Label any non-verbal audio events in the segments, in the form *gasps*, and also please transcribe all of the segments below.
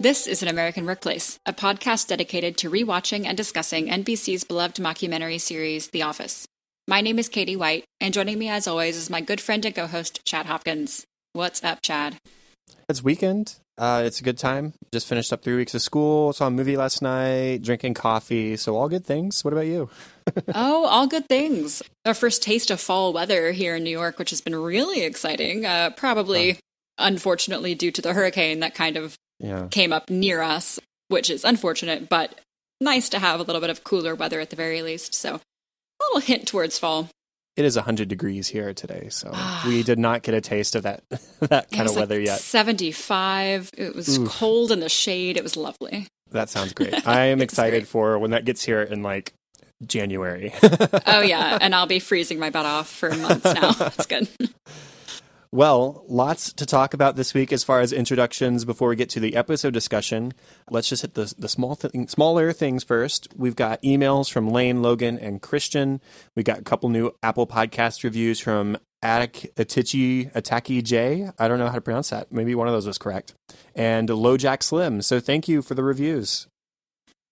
This is An American Workplace, a podcast dedicated to rewatching and discussing NBC's beloved mockumentary series, The Office. My name is Katie White, and joining me as always is my good friend and co host, Chad Hopkins. What's up, Chad? It's weekend. Uh, it's a good time. Just finished up three weeks of school. Saw a movie last night. Drinking coffee. So all good things. What about you? *laughs* oh, all good things. Our first taste of fall weather here in New York, which has been really exciting. Uh, probably, unfortunately, due to the hurricane that kind of Yeah. came up near us, which is unfortunate, but nice to have a little bit of cooler weather at the very least. So, a little hint towards fall. It is 100 degrees here today. So *sighs* we did not get a taste of that *laughs* that kind of weather like yet. 75. It was Oof. cold in the shade. It was lovely. That sounds great. *laughs* I am excited great. for when that gets here in like January. Oh, yeah. and I'll be freezing my butt off for months now. *laughs* That's good. Well, lots to talk about this week as far as introductions before we get to the episode discussion. Let's just hit the, the small smaller things first. We've got emails from Lane, Logan, and Christian. We got a couple new Apple Podcast reviews from Attic Atichi Ataki J. I don't know how to pronounce that. Maybe one of those was correct. And LoJack Slim. So thank you for the reviews.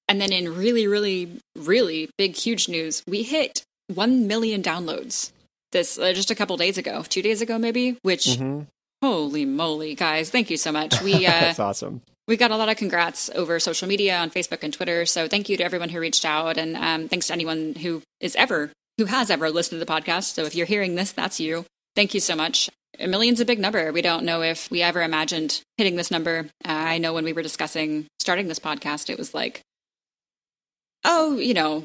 And then, in really, really, really big, huge news, we hit 1 million downloads this uh, just a couple days ago, two days ago, maybe, which Mm-hmm. holy moly, guys, thank you so much. We, *laughs* uh, That's awesome. we got a lot of congrats over social media on Facebook and Twitter. So thank you to everyone who reached out, and um, thanks to anyone who is ever who has ever listened to the podcast. So if you're hearing this, that's you. Thank you so much. A million's a big number. We don't know if we ever imagined hitting this number. Uh, I know when we were discussing starting this podcast, it was like, oh, you know,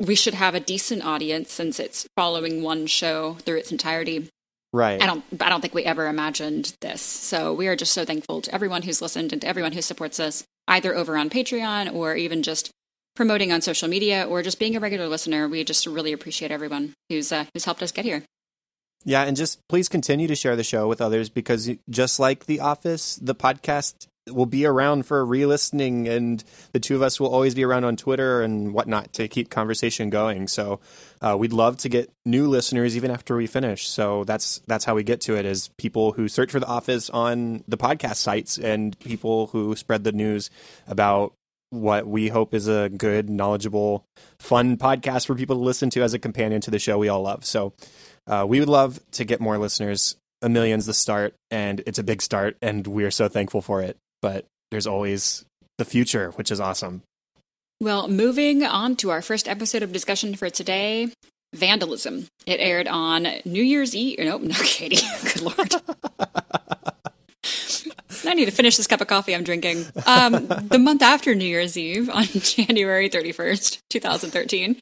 we should have a decent audience since it's following one show through its entirety. Right. I don't I don't think we ever imagined this. So we are just so thankful to everyone who's listened and to everyone who supports us either over on Patreon or even just promoting on social media or just being a regular listener. We just really appreciate everyone who's uh, who's helped us get here. Yeah, and just please continue to share the show with others because just like The Office, the podcast will be around for re-listening, and the two of us will always be around on Twitter and whatnot to keep conversation going. So uh, we'd love to get new listeners even after we finish. So that's that's how we get to it: is people who search for The Office on the podcast sites and people who spread the news about what we hope is a good, knowledgeable, fun podcast for people to listen to as a companion to the show we all love. So uh, we would love to get more listeners. A million's the start, and it's a big start, and we're so thankful for it. But there's always the future, which is awesome. Well, moving on to our first episode of discussion for today. Vandalism. It aired on New Year's Eve. Nope, no, *laughs* Katie. Good lord. I need to finish this cup of coffee I'm drinking. Um, the month after New Year's Eve, on *laughs* January 31st, 2013.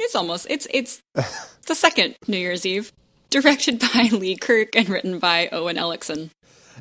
It's almost it's it's *laughs* the second New Year's Eve, directed by Lee Kirk and written by Owen Ellickson.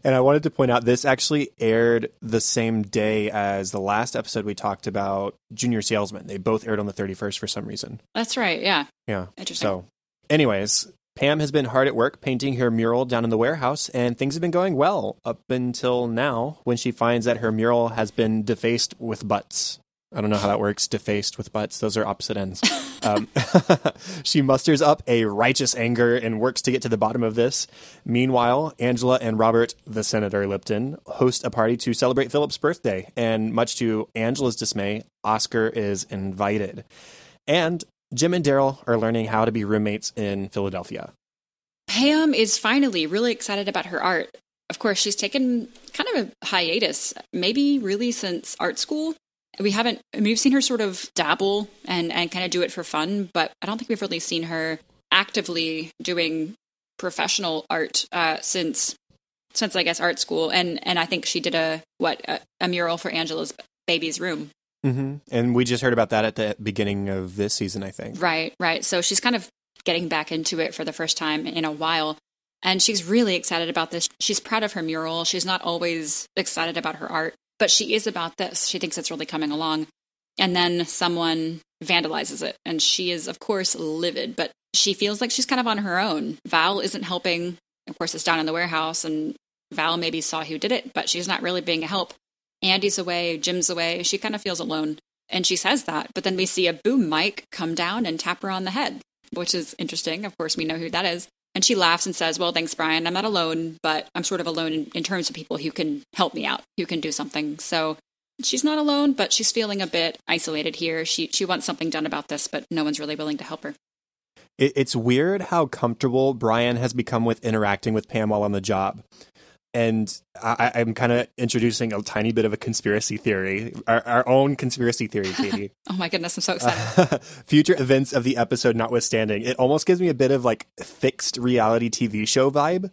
And I wanted to point out this actually aired the same day as the last episode we talked about Junior Salesman. They both aired on the 31st for some reason. That's right. Yeah. Yeah. Interesting. So, anyways, Pam has been hard at work painting her mural down in the warehouse, and things have been going well up until now when she finds that her mural has been defaced with butts. I don't know how that works. Defaced with butts. Those are opposite ends. Um, *laughs* she musters up a righteous anger and works to get to the bottom of this. Meanwhile, Angela and Robert, the Senator Lipton, host a party to celebrate Philip's birthday. And much to Angela's dismay, Oscar is invited. And Jim and Daryl are learning how to be roommates in Philadelphia. Pam is finally really excited about her art. Of course, she's taken kind of a hiatus, maybe really since art school. We haven't, I mean, we've seen her sort of dabble and, and kind of do it for fun, but I don't think we've really seen her actively doing professional art uh, since, since I guess art school. And, and I think she did a, what, a, a mural for Angela's baby's room. Mm-hmm. And we just heard about that at the beginning of this season, I think. Right, right. So she's kind of getting back into it for the first time in a while. And she's really excited about this. She's proud of her mural. She's not always excited about her art, but she is about this. She thinks it's really coming along. And then someone vandalizes it. And she is, of course, livid, but she feels like she's kind of on her own. Val isn't helping. Of course, it's down in the warehouse, and Val maybe saw who did it, but she's not really being a help. Andy's away, Jim's away. She kind of feels alone. And she says that, but then we see a boom mic come down and tap her on the head, which is interesting. Of course, we know who that is. And she laughs and says, Well, thanks, Brian. I'm not alone, but I'm sort of alone in, in terms of people who can help me out, who can do something. So she's not alone, but she's feeling a bit isolated here. She she wants something done about this, but no one's really willing to help her. It, it's weird how comfortable Brian has become with interacting with Pam while on the job. And I, I'm kind of introducing a tiny bit of a conspiracy theory, our, our own conspiracy theory, *laughs* Katie. oh my goodness, I'm so excited. *laughs* future events of the episode notwithstanding, it almost gives me a bit of like fixed reality TV show vibe.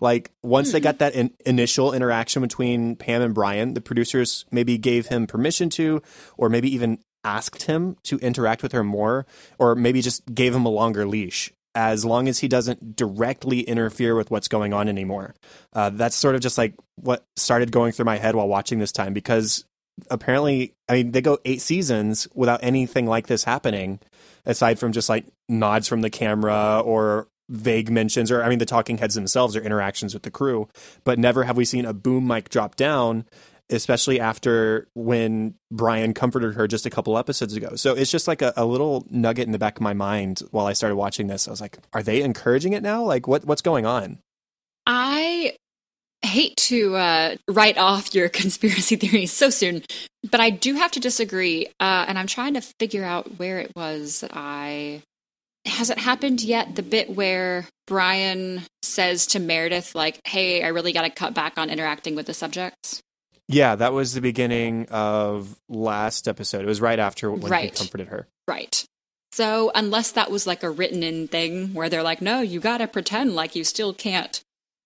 Like once mm. they hmm. got that in, initial interaction between Pam and Brian, the producers maybe gave him permission to, or maybe even asked him to interact with her more, or maybe just gave him a longer leash as long as he doesn't directly interfere with what's going on anymore. Uh, that's sort of just like what started going through my head while watching this time because apparently, I mean, they go eight seasons without anything like this happening, aside from just like nods from the camera or vague mentions, or I mean, the talking heads themselves or interactions with the crew, but never have we seen a boom mic drop down especially after when Brian comforted her just a couple episodes ago. So it's just like a, a, little nugget in the back of my mind while I started watching this. I was like, are they encouraging it now? Like what what's going on? I hate to uh, write off your *laughs* conspiracy theories so soon, but I do have to disagree. Uh, and I'm trying to figure out where it was that I has it happened yet? The bit where Brian says to Meredith, like, "Hey, I really got to cut back on interacting with the subjects." Yeah, that was the beginning of last episode. It was right after when right. he comforted her. Right. So unless that was like a written in thing where they're like, no, you gotta pretend like you still can't.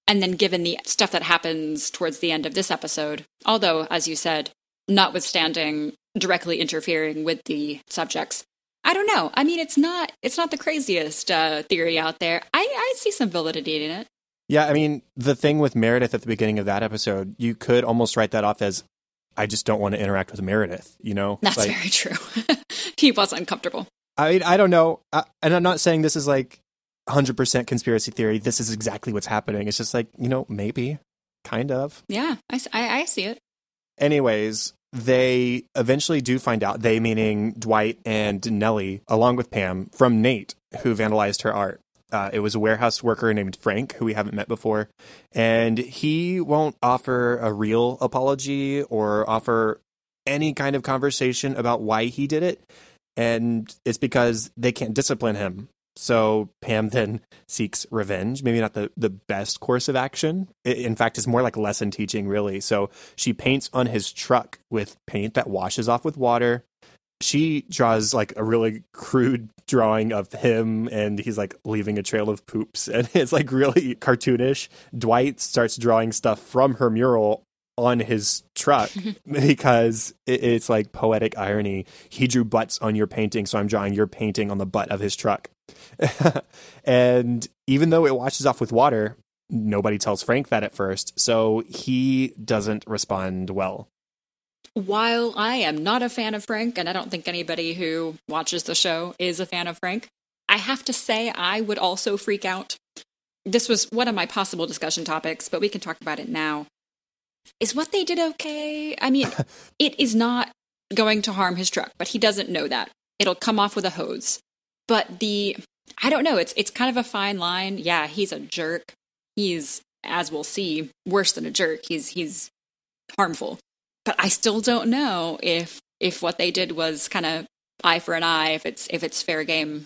And then given the stuff that happens towards the end of this episode, although, as you said, notwithstanding directly interfering with the subjects, I don't know. I mean, it's not it's not the craziest uh, theory out there. I, I see some validity in it. Yeah, I mean, the thing with Meredith at the beginning of that episode, you could almost write that off as I just don't want to interact with Meredith, you know? That's like, very true. *laughs* he was uncomfortable. I mean, I don't know. I, and I'm not saying this is like 100% conspiracy theory. This is exactly what's happening. It's just like, you know, maybe, kind of. Yeah, I, I, I see it. Anyways, they eventually do find out, they meaning Dwight and Nellie, along with Pam, from Nate, who vandalized her art. Uh, it was a warehouse worker named Frank, who we haven't met before, and he won't offer a real apology or offer any kind of conversation about why he did it. And it's because they can't discipline him. So Pam then seeks revenge. Maybe not the, the best course of action. It, in fact, it's more like lesson teaching, really. So she paints on his truck with paint that washes off with water she draws like a really crude drawing of him and he's like leaving a trail of poops *laughs* and it's like really cartoonish. Dwight starts drawing stuff from her mural on his truck *laughs* because it's like poetic irony. He drew butts on your painting so i'm drawing your painting on the butt of his truck. *laughs* And even though it washes off with water nobody tells frank that at first so he doesn't respond well while I am not a fan of Frank, and I don't think anybody who watches the show is a fan of Frank, I have to say I would also freak out. This was one of my possible discussion topics, but we can talk about it now. Is what they did okay? I mean, *laughs* it is not going to harm his truck, but he doesn't know that. It'll come off with a hose. But the I don't know, it's it's kind of a fine line. Yeah, he's a jerk. He's as we'll see, worse than a jerk. He's he's harmful but I still don't know if if what they did was kind of eye for an eye, if it's if it's fair game.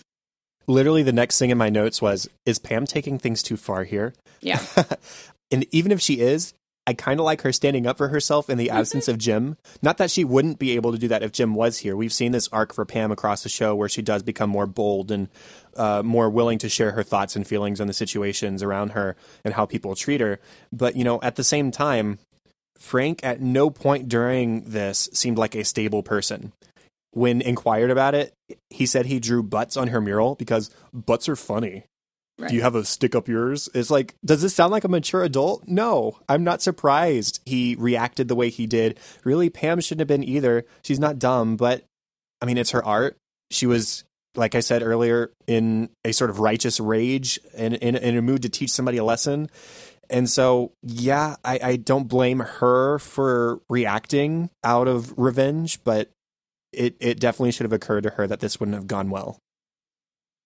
Literally, the next thing in my notes was, "Is Pam taking things too far here?" Yeah. *laughs* and even if she is, I kind of like her standing up for herself in the mm-hmm. absence of Jim. Not that she wouldn't be able to do that if Jim was here. We've seen this arc for Pam across the show where she does become more bold and uh, more willing to share her thoughts and feelings on the situations around her and how people treat her. But, you know, at the same time, Frank at no point during this seemed like a stable person. When inquired about it, he said he drew butts on her mural because butts are funny. Right. Do you have a stick up yours? It's like, does this sound like a mature adult? No, I'm not surprised he reacted the way he did. Really, Pam shouldn't have been either. She's not dumb, but I mean, it's her art. She was, like I said earlier, in a sort of righteous rage and in, in a mood to teach somebody a lesson. And so, yeah, I, I don't blame her for reacting out of revenge, but it, it definitely should have occurred to her that this wouldn't have gone well.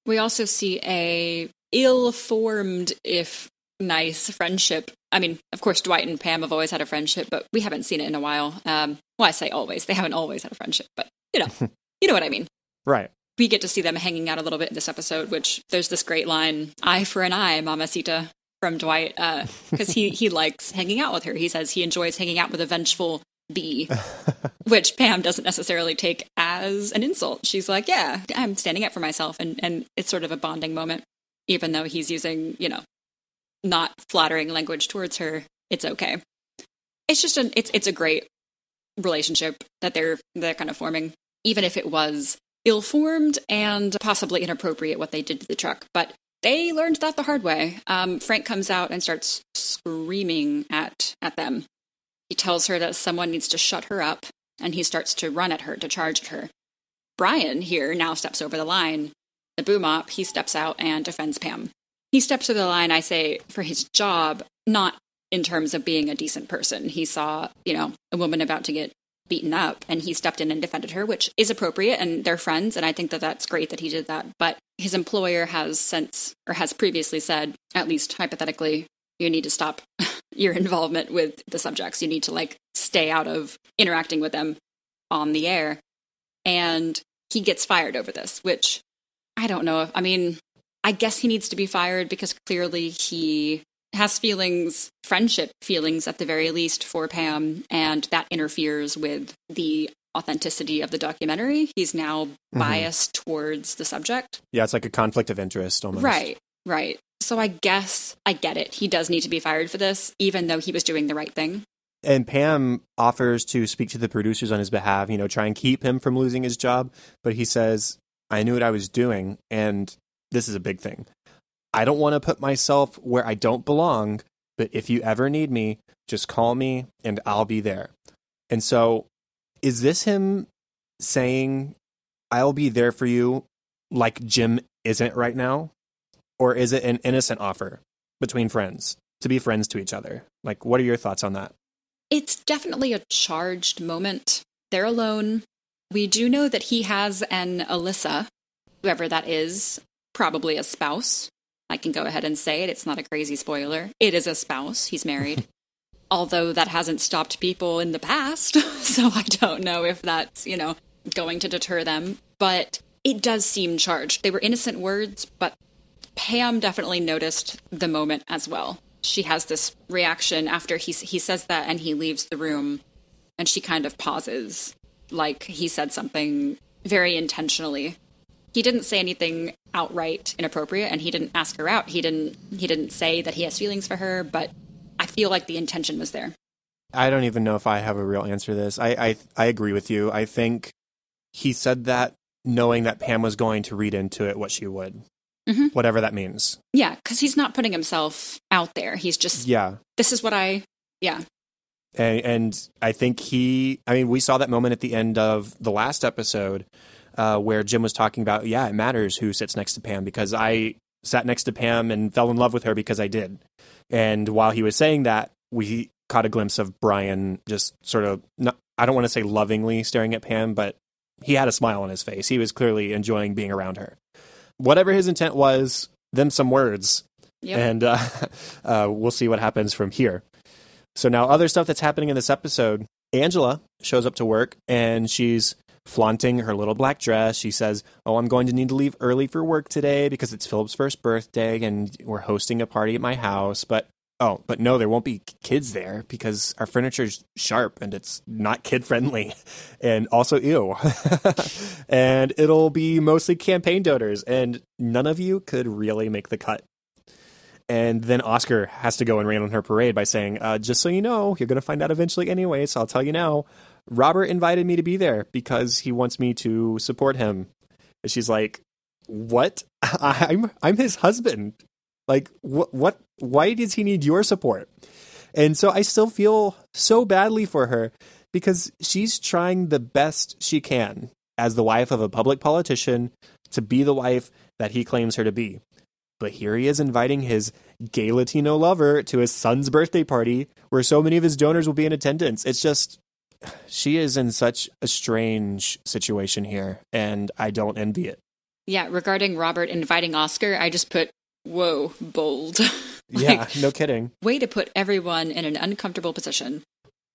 We also see a ill formed, if nice friendship. I mean, of course, Dwight and Pam have always had a friendship, but we haven't seen it in a while. Um, well, I say always. They haven't always had a friendship, but you know, *laughs* you know what I mean. Right. We get to see them hanging out a little bit in this episode, which there's this great line, eye for an eye, Mamacita, from Dwight, because uh, he, he likes hanging out with her. He says he enjoys hanging out with a vengeful bee, *laughs* which Pam doesn't necessarily take as an insult. She's like, yeah, I'm standing up for myself. And, and it's sort of a bonding moment, even though he's using, you know, not flattering language towards her. It's okay. It's just an, it's, it's a great relationship that they're, they're kind of forming, even if it was ill formed and possibly inappropriate what they did to the truck. But they learned that the hard way. Um, Frank comes out and starts screaming at, at them. He tells her that someone needs to shut her up, and he starts to run at her, to charge at her. Brian here now steps over the line. The boom op, he steps out and defends Pam. He steps over the line, I say, for his job, not in terms of being a decent person. He saw, you know, a woman about to get beaten up and he stepped in and defended her, which is appropriate and they're friends. And I think that that's great that he did that. But his employer has since or has previously said, at least hypothetically, you need to stop *laughs* your involvement with the subjects. You need to like stay out of interacting with them on the air. And he gets fired over this, which I don't know I mean, I guess he needs to be fired because clearly he has feelings, friendship feelings at the very least for Pam, and that interferes with the authenticity of the documentary. He's now mm-hmm. biased towards the subject. Yeah, it's like a conflict of interest almost. Right, right. So I guess I get it. He does need to be fired for this, even though he was doing the right thing. And Pam offers to speak to the producers on his behalf, you know, try and keep him from losing his job. But he says, I knew what I was doing, and this is a big thing. I don't want to put myself where I don't belong, but if you ever need me, just call me and I'll be there. And so, is this him saying, I'll be there for you like Jim isn't right now? Or is it an innocent offer between friends to be friends to each other? Like, what are your thoughts on that? It's definitely a charged moment. They're alone. We do know that he has an Alyssa, whoever that is, probably a spouse. I can go ahead and say it. It's not a crazy spoiler. It is a spouse. He's married. *laughs* Although that hasn't stopped people in the past. *laughs* so I don't know if that's, you know, going to deter them. But it does seem charged. They were innocent words, but Pam definitely noticed the moment as well. She has this reaction after he, he says that and he leaves the room, and she kind of pauses, like he said something very intentionally he didn't say anything outright inappropriate and he didn't ask her out. He didn't he didn't say that he has feelings for her, but I feel like the intention was there. I don't even know if I have a real answer to this. I I, I agree with you. I think he said that knowing that Pam was going to read into it what she would. Mm-hmm. Whatever that means. Yeah, because he's not putting himself out there. He's just yeah. This is what I yeah. And, and I think he. I mean, we saw that moment at the end of the last episode uh, where Jim was talking about, yeah, it matters who sits next to Pam because I sat next to Pam and fell in love with her because I did. And while he was saying that, we caught a glimpse of Brian just sort of, not, I don't want to say lovingly staring at Pam, but he had a smile on his face. He was clearly enjoying being around her. Whatever his intent was, them some words. Yep. And uh, *laughs* uh, we'll see what happens from here. So now, other stuff that's happening in this episode Angela shows up to work and she's flaunting her little black dress. She says, Oh, I'm going to need to leave early for work today because it's Philip's first birthday and we're hosting a party at my house. But oh, but no, there won't be kids there because our furniture's sharp and it's not kid friendly *laughs* and also ew. *laughs* and it'll be mostly campaign donors and none of you could really make the cut. And then Oscar has to go and rain on her parade by saying, uh, just so you know, you're going to find out eventually anyway, so I'll tell you now. Robert invited me to be there because he wants me to support him. And she's like, "What? *laughs* I'm I'm his husband. Like what what why does he need your support?" And so I still feel so badly for her because she's trying the best she can as the wife of a public politician to be the wife that he claims her to be. But here he is inviting his gay Latino lover to his son's birthday party where so many of his donors will be in attendance. It's just she is in such a strange situation here, and I don't envy it. Yeah, regarding Robert inviting Oscar, I just put whoa, bold. *laughs* Yeah, no kidding. way to put everyone in an uncomfortable position.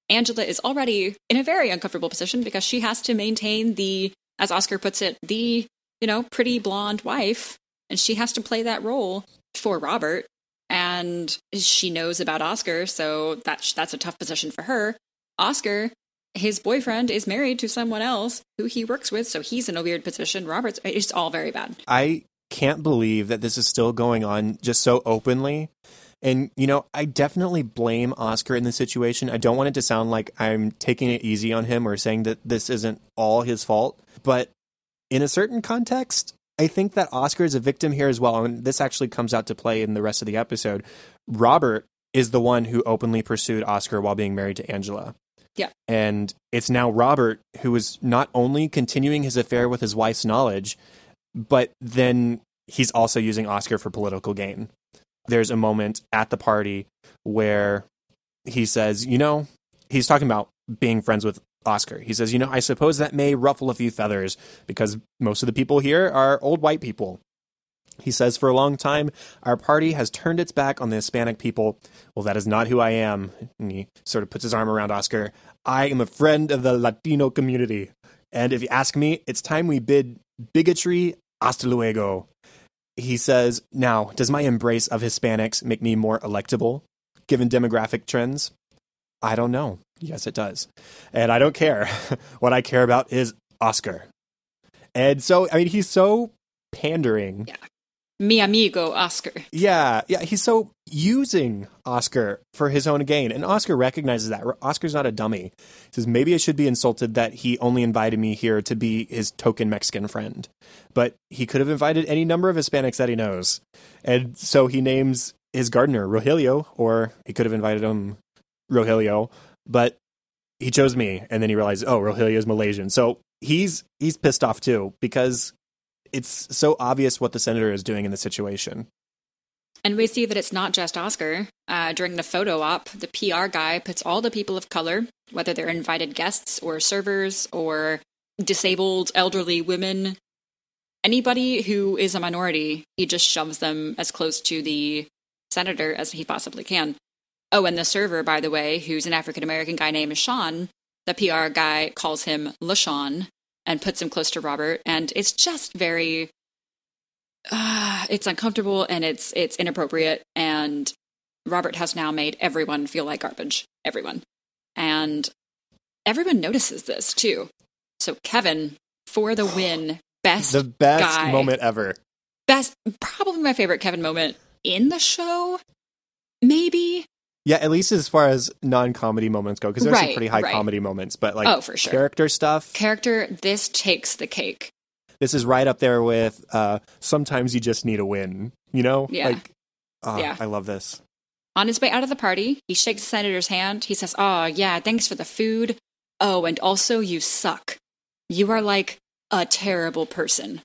Angela is already in a very uncomfortable position because she has to maintain the, as Oscar puts it, the, you know, pretty blonde wife. And she has to play that role for Robert. And she knows about Oscar, so that's, that's a tough position for her. Oscar, his boyfriend, is married to someone else who he works with, so he's in a weird position. Robert's, it's all very bad. I can't believe that this is still going on just so openly. And, you know, I definitely blame Oscar in this situation. I don't want it to sound like I'm taking it easy on him or saying that this isn't all his fault. But in a certain context, I think that Oscar is a victim here as well. And this actually comes out to play in the rest of the episode. Robert is the one who openly pursued Oscar while being married to Angela. Yeah. And it's now Robert who is not only continuing his affair with his wife's knowledge, but then he's also using Oscar for political gain. There's a moment at the party where he says, you know, he's talking about being friends with Oscar. He says, you know, I suppose that may ruffle a few feathers because most of the people here are old white people. He says, for a long time, our party has turned its back on the Hispanic people. Well, that is not who I am. And he sort of puts his arm around Oscar. I am a friend of the Latino community. And if you ask me, it's time we bid bigotry hasta luego. He says, Now, does my embrace of Hispanics make me more electable, given demographic trends? I don't know. Yes, it does. And I don't care. *laughs* what I care about is Oscar. And so, I mean, he's so pandering. Yeah. Mi amigo, Oscar. Yeah, yeah, he's so using Oscar for his own gain. And Oscar recognizes that. Oscar's not a dummy. He says, maybe I should be insulted that he only invited me here to be his token Mexican friend. But he could have invited any number of Hispanics that he knows. And so he names his gardener Rogelio, or he could have invited him Rogelio, but he chose me. And then he realized, oh, Rogelio is Malaysian. So he's he's pissed off too, because it's so obvious what the senator is doing in the situation. And we see that it's not just Oscar. Uh, during the photo op, the PR guy puts all the people of color, whether they're invited guests or servers or disabled elderly women, anybody who is a minority, he just shoves them as close to the senator as he possibly can. Oh, and the server, by the way, who's an African American guy named Sean, the PR guy calls him LaShawn and puts him close to Robert. And it's just very uh, it's uncomfortable and it's it's inappropriate and Robert has now made everyone feel like garbage. Everyone. And everyone notices this too. So Kevin, for the win, *gasps* best the best guy. moment ever. Best probably my favorite Kevin moment in the show. Maybe. Yeah, at least as far as non-comedy moments go, because there's some pretty high right. comedy moments, but like Oh, for sure. character stuff. Character, this takes the cake. This is right up there with uh, sometimes you just need a win. You know, Yeah. like oh, Yeah. I love this. On his way out of the party, he shakes the senator's hand. He says, Oh, yeah, thanks for the food. Oh, and also, you suck. You are like a terrible person.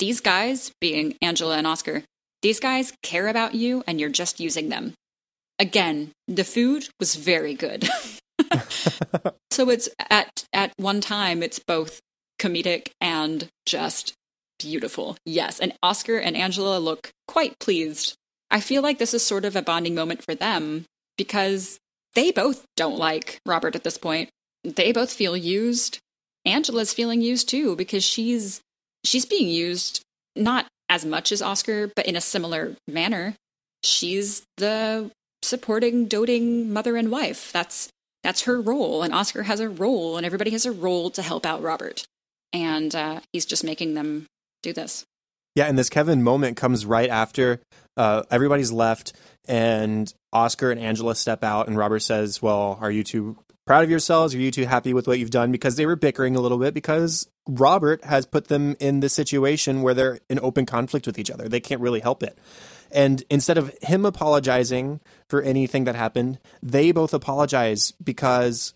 These guys, being Angela and Oscar, these guys care about you and you're just using them. Again, the food was very good. *laughs* so it's at at one time it's both comedic and just beautiful. Yes, and Oscar and Angela look quite pleased. I feel like this is sort of a bonding moment for them because they both don't like Robert at this point. They both feel used. Angela's feeling used too because she's she's being used not as much as Oscar, but in a similar manner. She's the supporting, doting mother and wife. That's that's her role, and Oscar has a role, and everybody has a role to help out Robert. And uh, he's just making them do this. Yeah, and this Kevin moment comes right after uh, everybody's left, and Oscar and Angela step out, and Robert says, "Well, are you two proud of yourselves? Are you two happy with what you've done?" Because they were bickering a little bit because Robert has put them in this situation where they're in open conflict with each other. They can't really help it. And instead of him apologizing for anything that happened, they both apologize because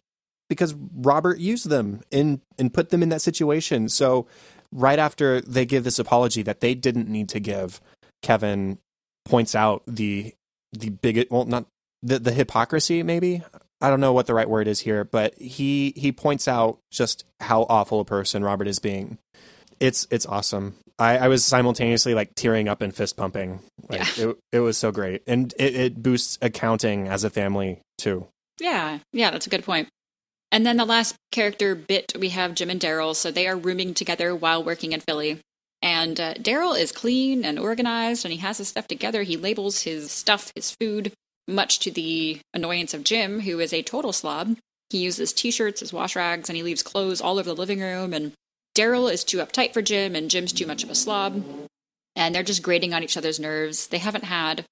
because Robert used them and and put them in that situation. So right after they give this apology that they didn't need to give, Kevin points out the the bigot well not the the hypocrisy maybe. I don't know what the right word is here, but he he points out just how awful a person Robert is being. It's it's awesome. I, I was simultaneously like tearing up and fist pumping Like it, it was so great, and it, it boosts accounting as a family too. Yeah, yeah, that's a good point. And then the last character bit, we have Jim and Daryl. So they are rooming together while working in Philly. And uh, Daryl is clean and organized, and he has his stuff together. He labels his stuff, his food, much to the annoyance of Jim, who is a total slob. He uses t shirts as wash rags, and he leaves clothes all over the living room. And Daryl is too uptight for Jim, and Jim's too much of a slob. And they're just grating on each other's nerves. They haven't had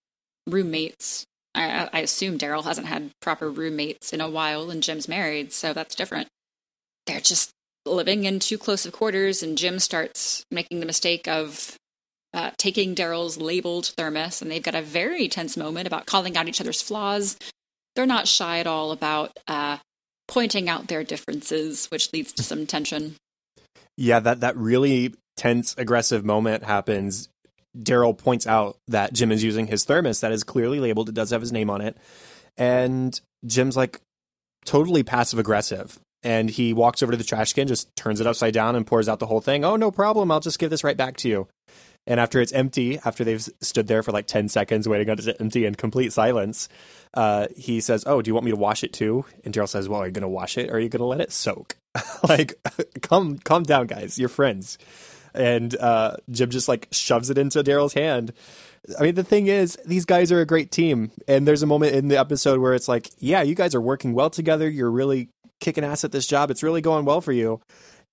roommates. I, I assume Daryl hasn't had proper roommates in a while, and Jim's married, so that's different. They're just living in too close of quarters, and Jim starts making the mistake of uh, taking Daryl's labeled thermos, and they've got a very tense moment about calling out each other's flaws. They're not shy at all about uh, pointing out their differences, which leads to some tension. Yeah, that that really tense, aggressive moment happens. Daryl points out that Jim is using his thermos that is clearly labeled. It does have his name on it, and Jim's like totally passive aggressive and he walks over to the trash can, just turns it upside down, and pours out the whole thing. Oh, no problem. I'll just give this right back to you. And after it's empty, after they've stood there for like 10 seconds waiting on it to empty in complete silence, uh, he says, Oh, do you want me to wash it too? And Daryl says, Well, are you going to wash it or are you going to let it soak? *laughs* like, calm, calm down, guys. You're friends. And uh, Jim just like shoves it into Daryl's hand. I mean, the thing is, these guys are a great team. And there's a moment in the episode where it's like, yeah, you guys are working well together. You're really kicking ass at this job. It's really going well for you.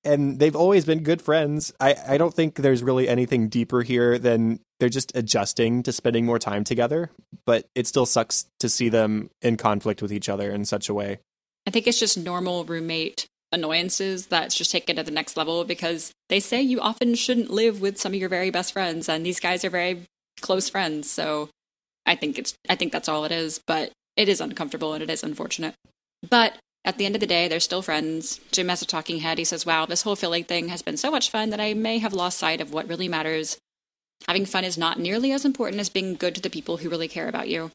And they've always been good friends. I, I don't think there's really anything deeper here than they're just adjusting to spending more time together. But it still sucks to see them in conflict with each other in such a way. I think it's just normal roommate annoyances that's just taken to the next level because they say you often shouldn't live with some of your very best friends and these guys are very close friends so i think it's i think that's all it is but it is uncomfortable and it is unfortunate but at the end of the day, they're still friends. Jim has a talking head. He says, Wow, this whole Philly thing has been so much fun that I may have lost sight of what really matters. Having fun is not nearly as important as being good to the people who really care about you.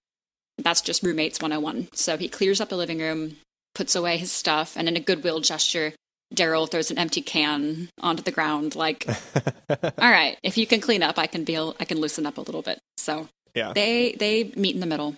That's just roommates 101. So he clears up the living room, puts away his stuff, and in a goodwill gesture, Daryl throws an empty can onto the ground, like, *laughs* "All right, if you can clean up, I can be, I can loosen up a little bit." So yeah, they they meet in the middle.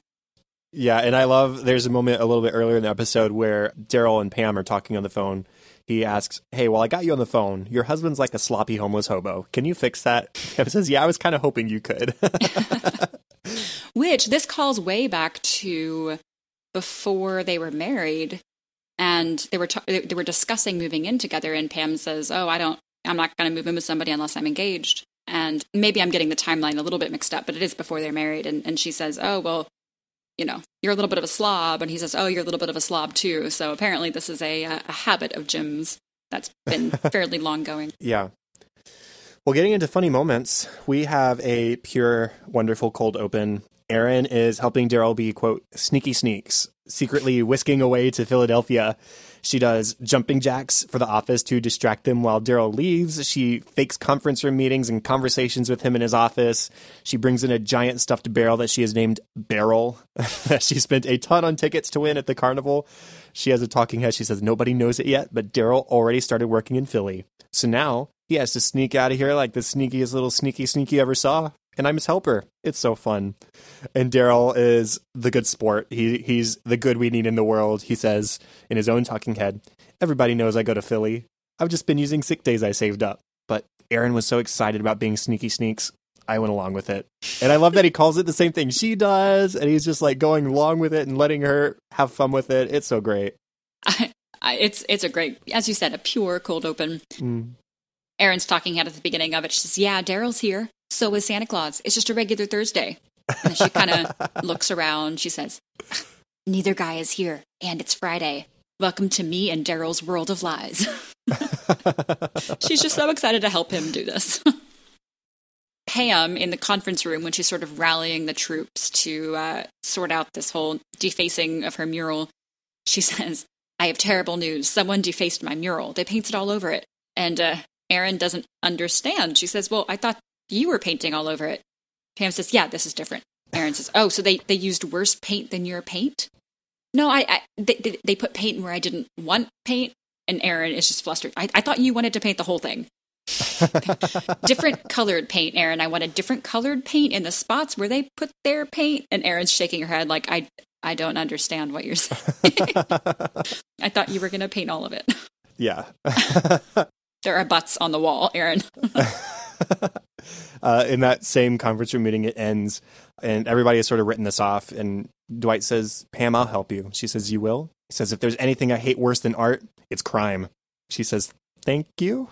Yeah, and I love there's a moment a little bit earlier in the episode where Daryl and Pam are talking on the phone. He asks, Hey, well, I got you on the phone. Your husband's like a sloppy homeless hobo. Can you fix that? *laughs* Pam says, Yeah, I was kind of hoping you could. *laughs* Which this calls way back to before they were married and they were they were discussing moving in together and Pam says, "Oh, I don't I'm not going to move in with somebody unless I'm engaged." And maybe I'm getting the timeline a little bit mixed up, but it is before they're married and and she says, "Oh, well, you know, you're a little bit of a slob. And he says, oh, you're a little bit of a slob too. So apparently this is a, a habit of Jim's that's been *laughs* fairly long going. Yeah. Well, getting into funny moments, we have a pure, wonderful cold open. Erin is helping Daryl be, quote, sneaky sneaks, secretly whisking away to Philadelphia she does jumping jacks for the office to distract them while Daryl leaves. She fakes conference room meetings and conversations with him in his office. She brings in a giant stuffed barrel that she has named Barrel. *laughs* she spent a ton on tickets to win at the carnival. She has a talking head. She says nobody knows it yet, but Daryl already started working in Philly. So now he has to sneak out of here like the sneakiest little sneaky sneaky ever saw and I'm his helper. It's so fun. And Daryl is the good sport. He he's the good we need in the world. He says in his own talking head, "Everybody knows I go to Philly. I've just been using sick days I saved up." But Erin was so excited about being sneaky sneaks. I went along with it. And I love that he calls it the same thing she does and he's just like going along with it and letting her have fun with it. It's so great. I, I, it's it's a great as you said, a pure cold open. Mm. Erin's talking head at the beginning of it. She says, "Yeah, Daryl's here." So is Santa Claus. It's just a regular Thursday. And she kind of *laughs* looks around. She says, Neither guy is here, and it's Friday. Welcome to me and Daryl's world of lies. *laughs* she's just so excited to help him do this. *laughs* Pam in the conference room when she's sort of rallying the troops to uh, sort out this whole defacing of her mural, she says, I have terrible news. Someone defaced my mural. They painted all over it. And uh, Erin doesn't understand. She says, Well, I thought you were painting all over it. Pam says, Yeah, this is different. Erin says, Oh, so they, they used worse paint than your paint? No, I, I they, they put paint where I didn't want paint. And Erin is just flustered. I, I thought you wanted to paint the whole thing. *laughs* different colored paint, Erin. I want a different colored paint in the spots where they put their paint. And Erin's shaking her head like, I, I don't understand what you're saying. *laughs* I thought you were going to paint all of it. Yeah. *laughs* there are butts on the wall, Erin. *laughs* uh, in that same conference room meeting, it ends, and everybody has sort of written this off. And Dwight says, Pam, I'll help you. She says, You will? He says, If there's anything I hate worse than art, it's crime. She says, Thank you.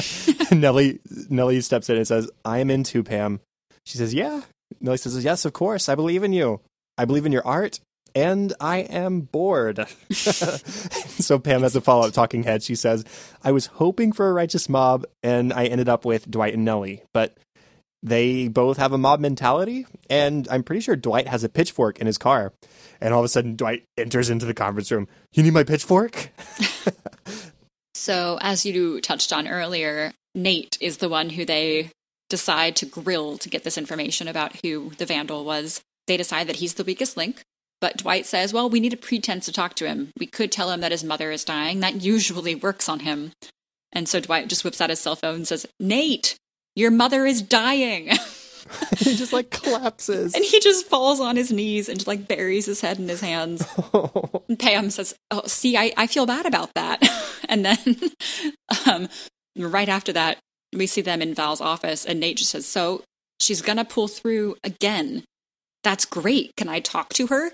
*laughs* Nellie Nellie steps in and says, I am into Pam. She says, Yeah. Nellie says, Yes, of course. I believe in you. I believe in your art and I am bored. *laughs* so Pam has a follow up talking head. She says, I was hoping for a righteous mob, and I ended up with Dwight and Nellie, but they both have a mob mentality, and I'm pretty sure Dwight has a pitchfork in his car. And all of a sudden, Dwight enters into the conference room. You need my pitchfork? *laughs* so, as you touched on earlier, Nate is the one who they decide to grill to get this information about who the vandal was. They decide that he's the weakest link. But Dwight says, well, we need a pretense to talk to him. We could tell him that his mother is dying. That usually works on him. And so Dwight just whips out his cell phone and says, Nate, your mother is dying. *laughs* he just like collapses. And he just falls on his knees and just like buries his head in his hands. *laughs* and Pam says, Oh, see, I, I feel bad about that. *laughs* and then um, right after that, we see them in Val's office, and Nate just says, So she's gonna pull through again. That's great. Can I talk to her?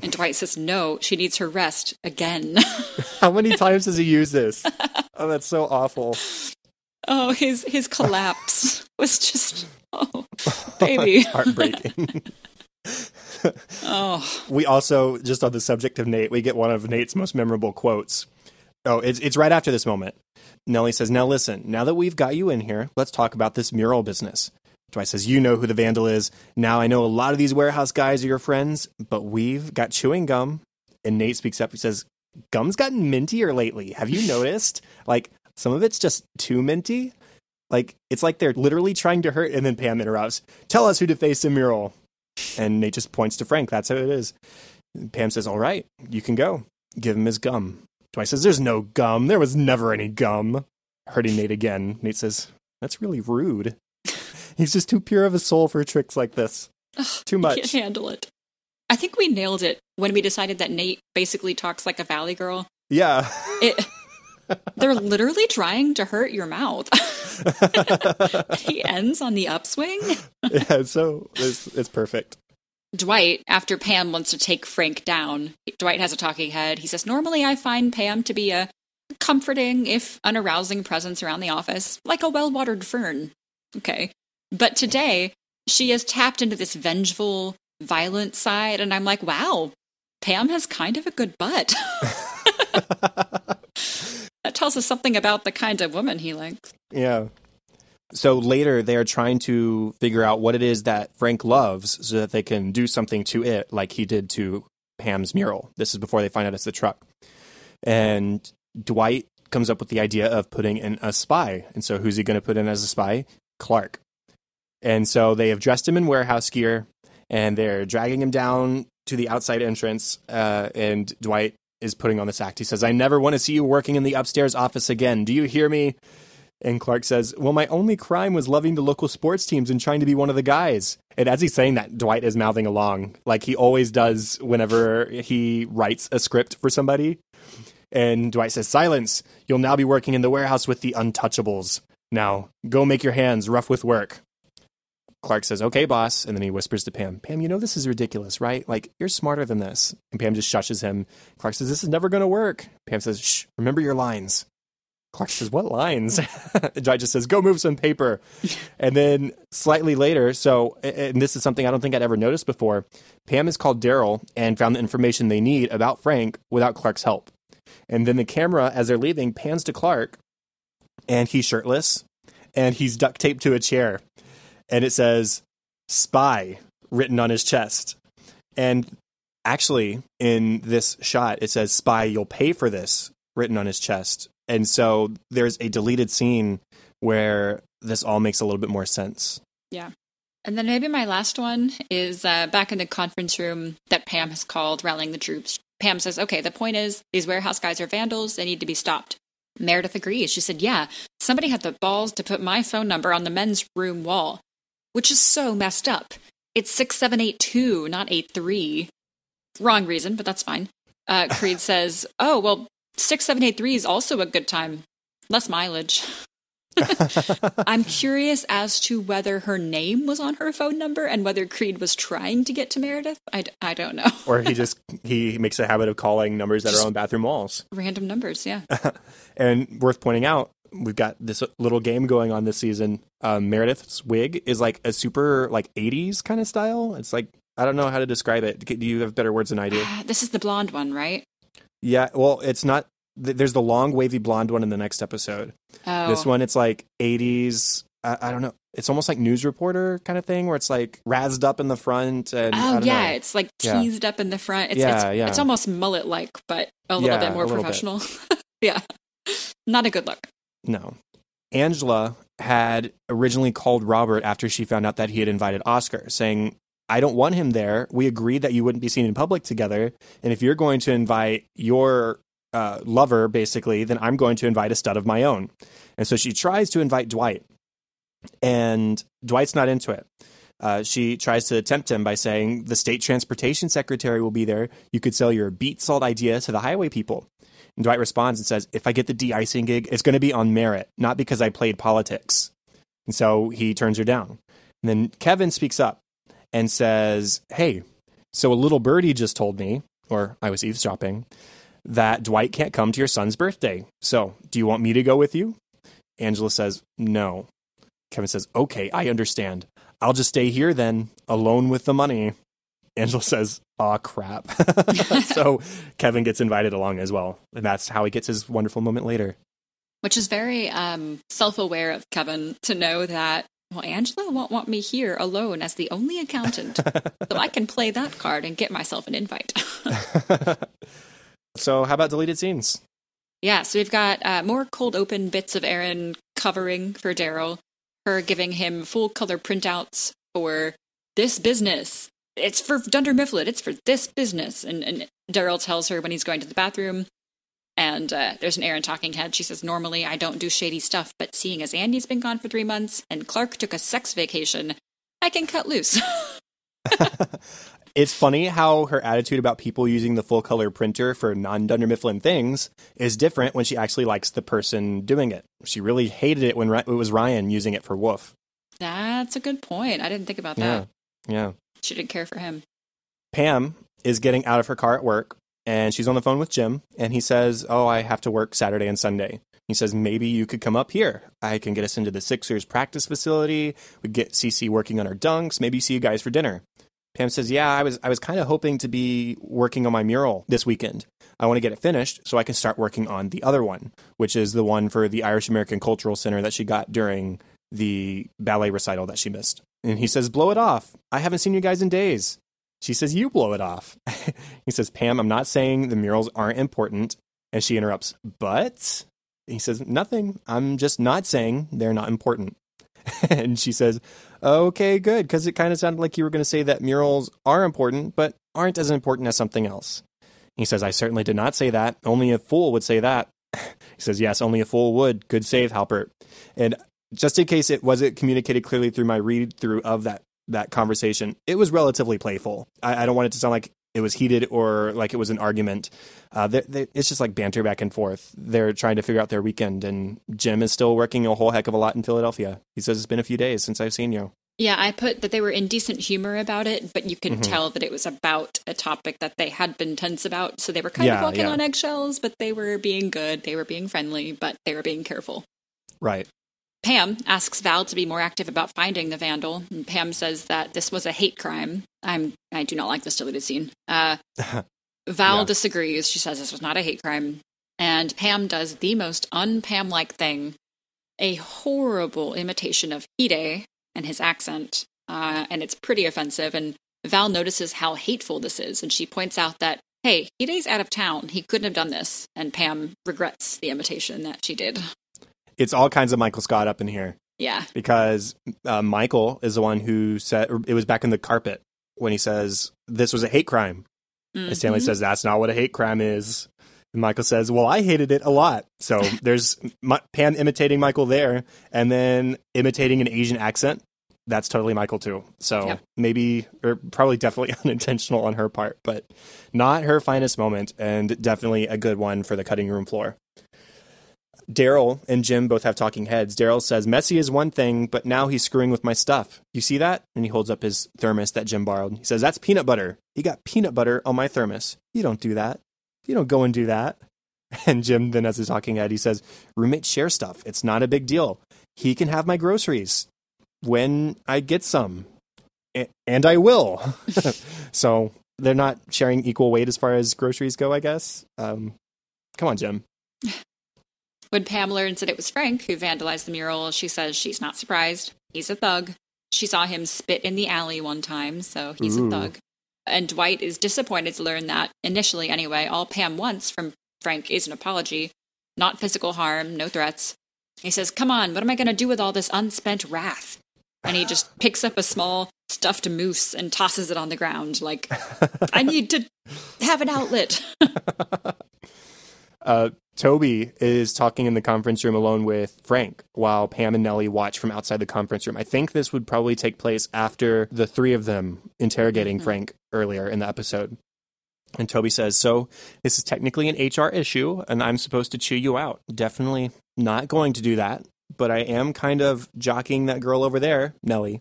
And Dwight says, no, she needs her rest again. *laughs* How many times does he use this? Oh, that's so awful. Oh, his his collapse *laughs* was just oh *laughs* baby. Heartbreaking. oh. We also, just on the subject of Nate, we get one of Nate's most memorable quotes. Oh, it's it's right after this moment. Nellie says, Now listen, now that we've got you in here, let's talk about this mural business. Dwight says, You know who the vandal is. Now I know a lot of these warehouse guys are your friends, but we've got chewing gum. And Nate speaks up. He says, Gum's gotten mintier lately. Have you *laughs* noticed? like, some of it's just too minty. Like, it's like they're literally trying to hurt. And then Pam interrupts, Tell us who defaced the mural. And Nate just points to Frank. That's how it is. And Pam says, All right, you can go. Give him his gum. Dwight says, There's no gum. There was never any gum. Hurting Nate again. Nate says, That's really rude. He's just too pure of a soul for tricks like this. Ugh, too much. Can't handle it. I think we nailed it when we decided that Nate basically talks like a valley girl. Yeah. It, *laughs* they're literally trying to hurt your mouth. *laughs* he ends on the upswing. yeah, so it's, it's perfect. Dwight, after Pam wants to take Frank down, Dwight has a talking head. He says, Normally I find Pam to be a comforting, if unarousing presence around the office, like a well watered fern. Okay. But today, she has tapped into this vengeful, violent side, and I'm like, wow, Pam has kind of a good butt. *laughs* that tells us something about the kind of woman he likes. Yeah. So later, they're trying to figure out what it is that Frank loves so that they can do something to it, like he did to Pam's mural. This is before they find out it's the truck. And Dwight comes up with the idea of putting in a spy. And so, who's he going to put in as a spy? Clark. And so they have dressed him in warehouse gear and they're dragging him down to the outside entrance. Uh, and Dwight is putting on this act. He says, I never want to see you working in the upstairs office again. Do you hear me? And Clark says, Well, my only crime was loving the local sports teams and trying to be one of the guys. And as he's saying that, Dwight is mouthing along like he always does whenever he writes a script for somebody. And Dwight says, Silence. You'll now be working in the warehouse with the untouchables. Now, go make your hands rough with work. Clark says, okay, boss. And then he whispers to Pam, Pam, you know this is ridiculous, right? Like, you're smarter than this. And Pam just shushes him. Clark says, this is never going to work. Pam says, shh, remember your lines. Clark says, what lines? *laughs* Dwight just says, go move some paper. *laughs* and then slightly later, so, and this is something I don't think I'd ever noticed before, Pam has called Daryl and found the information they need about Frank without Clark's help. And then the camera, as they're leaving, pans to Clark, and he's shirtless, and he's duct taped to a chair and it says spy written on his chest. And actually, in this shot, it says spy, you'll pay for this written on his chest. And so there's a deleted scene where this all makes a little bit more sense. Yeah. And then maybe my last one is uh, back in the conference room that Pam has called rallying the troops. Pam says, okay, the point is these warehouse guys are vandals. They need to be stopped. Meredith agrees. She said, Yeah, somebody had the balls to put my phone number on the men's room wall, which is so messed up. It's 6782, not 83. Wrong reason, but that's fine. Uh, Creed *laughs* says, Oh, well, 6783 is also a good time. Less mileage. *laughs* I'm curious as to whether her name was on her phone number and whether Creed was trying to get to Meredith. I, I don't know. or he just he makes a habit of calling numbers that Just- are on bathroom walls. Random numbers, yeah. *laughs* And worth pointing out, we've got this little game going on this season. Um, Meredith's wig is like a super like '80s kind of style. It's like I don't know how to describe it. Do you have better words than I do? this is the blonde one, right? Yeah, well, it's not. th- There's the long wavy blonde one in the next episode. Oh, This one, it's like '80s. I, I don't know. It's almost like news reporter kind of thing, where it's like razzed up in the front and I Oh yeah, know. it's like Yeah. teased up in the front. It's, Yeah, it's, yeah. it's almost mullet like, but a little Yeah, bit more little bit. professional. *laughs* yeah, not a good look. No. Angela had originally called Robert after she found out that he had invited Oscar, saying, I don't want him there. We agreed that you wouldn't be seen in public together. And if you're going to invite your uh, lover, basically, then I'm going to invite a stud of my own. And so she tries to invite Dwight. And Dwight's not into it. Uh, she tries to tempt him by saying, The state transportation secretary will be there. You could sell your beet salt idea to the highway people. And Dwight responds and says, If I get the de icing gig, it's going to be on merit, not because I played politics. And so he turns her down. And then Kevin speaks up and says, Hey, so a little birdie just told me, or I was eavesdropping, that Dwight can't come to your son's birthday. So do you want me to go with you? Angela says, No. Kevin says, Okay, I understand. I'll just stay here then, alone with the money. Angela says, Aw, crap. *laughs* so Kevin gets invited along as well. And that's how he gets his wonderful moment later. Which is very um, self-aware of Kevin to know that. Well, Angela won't want me here alone as the only accountant, *laughs* so I can play that card and get myself an invite. *laughs* so, how about deleted scenes? Yeah, so we've got uh, more cold open bits of Erin covering for Darryl, her giving him full color printouts for this business. It's for Dunder Mifflin. It's for this business. And, and Darryl tells her when he's going to the bathroom. And uh, there's an Erin talking head. She says, Normally I don't do shady stuff, but seeing as Andy's been gone for three months and Clark took a sex vacation, I can cut loose. *laughs* *laughs* It's funny how her attitude about people using the full color printer for non Dunder Mifflin things is different when she actually likes the person doing it. She really hated it when it was Ryan using it for WUPHF. That's a good point. I didn't think about Yeah. that. Yeah. She didn't care for him. Pam is getting out of her car at work and she's on the phone with Jim and he says, Oh, I have to work Saturday and Sunday. He says, Maybe you could come up here. I can get us into the Sixers practice facility. We get CC working on our dunks. Maybe see you guys for dinner. Pam says, "Yeah, I was I was kind of hoping to be working on my mural this weekend. I want to get it finished so I can start working on the other one, which is the one for the Irish American Cultural Center that she got during the ballet recital that she missed." And he says, "Blow it off. I haven't seen you guys in days." She says, "You blow it off." *laughs* he says, "Pam, I'm not saying the murals aren't important." And she interrupts, "But." He says, "Nothing. I'm just not saying they're not important." *laughs* and she says, Okay, good, because it kind of sounded like you were going to say that murals are important, but aren't as important as something else. He says, I certainly did not say that. Only a fool would say that. *laughs* he says, Yes, only a fool would. Good save, Halpert. And just in case it wasn't communicated clearly through my read through of that, that conversation, it was relatively playful. I, I don't want it to sound like it was heated or like it was an argument. Uh, they, they, it's just like banter back and forth. They're trying to figure out their weekend, and Jim is still working a whole heck of a lot in Philadelphia. He says it's been a few days since I've seen you. Yeah, I put that they were in decent humor about it, but you could Mhm. tell that it was about a topic that they had been tense about. So they were kind Yeah, of walking yeah. on eggshells, but they were being good. They were being friendly, but they were being careful. Right. Pam asks Val to be more active about finding the vandal. And Pam says that this was a hate crime. I'm I do not like this deleted scene. Uh, *laughs* Val Yeah. disagrees. She says this was not a hate crime. And Pam does the most un-Pam like thing, a horrible imitation of Hide and his accent. Uh, and it's pretty offensive. And Val notices how hateful this is. And she points out that, hey, Hide's out of town. He couldn't have done this. And Pam regrets the imitation that she did. It's all kinds of Michael Scott up in here Yeah. because uh, Michael is the one who said it was back in the carpet when he says this was a hate crime. And Stanley says that's not what a hate crime is. And Michael says, "Well, I hated it a lot." So *laughs* there's Pam imitating Michael there, and then imitating an Asian accent. That's totally Michael too. So yep. maybe, or probably definitely *laughs* unintentional on her part, but not her finest moment, and definitely a good one for the cutting room floor. Darryl and Jim both have talking heads. Darryl says, Messy is one thing, but now he's screwing with my stuff. You see that? And he holds up his thermos that Jim borrowed. He says, That's peanut butter. He got peanut butter on my thermos. You don't do that. You don't go and do that. *laughs* And Jim then, as a talking head, he says, Roommates share stuff. It's not a big deal. He can have my groceries when I get some. And I will. *laughs* so they're not sharing equal weight as far as groceries go, I guess. Um, come on, Jim. When Pam learns that it was Frank who vandalized the mural, she says she's not surprised. He's a thug. She saw him spit in the alley one time, so he's Ooh. a thug. And Dwight is disappointed to learn that, initially anyway, all Pam wants from Frank is an apology, not physical harm, no threats. He says, Come on, what am I going to do with all this unspent wrath? And he just picks up a small stuffed moose and tosses it on the ground, like, *laughs* I need to have an outlet. *laughs* uh, Toby is talking in the conference room alone with Frank while Pam and Nellie watch from outside the conference room. I think this would probably take place after the three of them interrogating mm-hmm. Frank earlier in the episode. And Toby says, So this is technically an HR issue, and I'm supposed to chew you out. Definitely not going to do that, but I am kind of jockeying that girl over there, Nellie.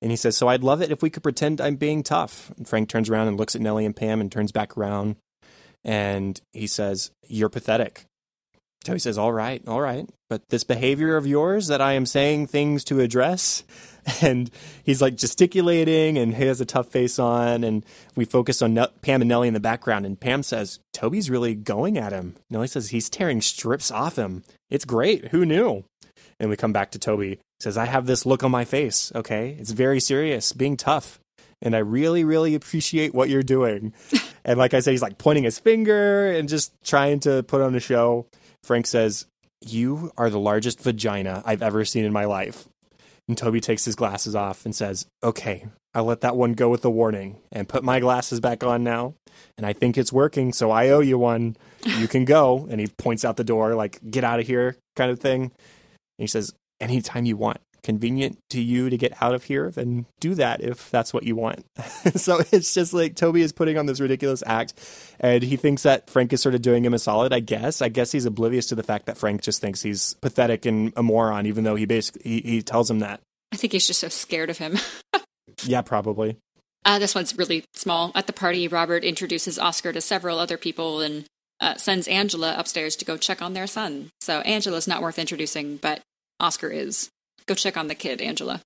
And he says, So I'd love it if we could pretend I'm being tough. And Frank turns around and looks at Nellie and Pam and turns back around and he says, You're pathetic. Toby says, All right, all right. But this behavior of yours that I am saying things to address, *laughs* and he's like gesticulating and he has a tough face on. And we focus on Pam and Nellie in the background. And Pam says, Toby's really going at him. Nellie says, He's tearing strips off him. It's great. Who knew? And we come back to Toby. He says, I have this look on my face. Okay. It's very serious, being tough and I really, really appreciate what you're doing. *laughs* and like I said, he's like pointing his finger and just trying to put on a show. Frank says, You are the largest vagina I've ever seen in my life. And Toby takes his glasses off and says, Okay, I'll let that one go with a warning and put my glasses back on now. And I think it's working, so I owe you one. You can go. And he points out the door, like, get out of here, kind of thing. And he says, Anytime you want convenient to you to get out of here, then do that if that's what you want. *laughs* so it's just like Toby is putting on this ridiculous act, and he thinks that Frank is sort of doing him a solid. I guess. I guess he's oblivious to the fact that Frank just thinks he's pathetic and a moron, even though he basically he, he tells him that. I think he's just so scared of him. *laughs* yeah, probably. Uh, this one's really small. At the party, Robert introduces Oscar to several other people and uh, sends Angela upstairs to go check on their son. So Angela's not worth introducing, but Oscar is. Go check on the kid, Angela.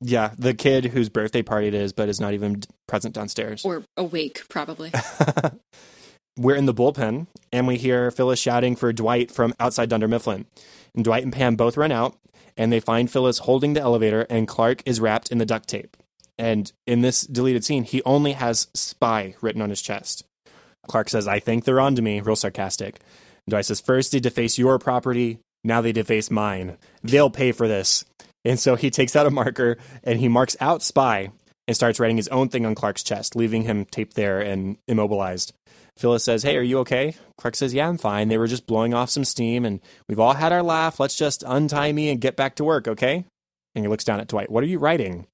Yeah, the kid whose birthday party it is, but is not even present downstairs. Or awake, probably. *laughs* We're in the bullpen, and we hear Phyllis shouting for Dwight from outside Dunder Mifflin. And Dwight and Pam both run out, and they find Phyllis holding the elevator, and Clark is wrapped in the duct tape. And in this deleted scene, he only has spy written on his chest. Clark says, I think they're on to me, real sarcastic. And Dwight says, First they deface your property, now they deface mine. They'll pay for this. And so he takes out a marker and he marks out spy and starts writing his own thing on Clark's chest, leaving him taped there and immobilized. Phyllis says, Hey, are you okay? Clark says, Yeah, I'm fine. They were just blowing off some steam and we've all had our laugh. Let's just untie me and get back to work, okay? And he looks down at Dwight. What are you writing?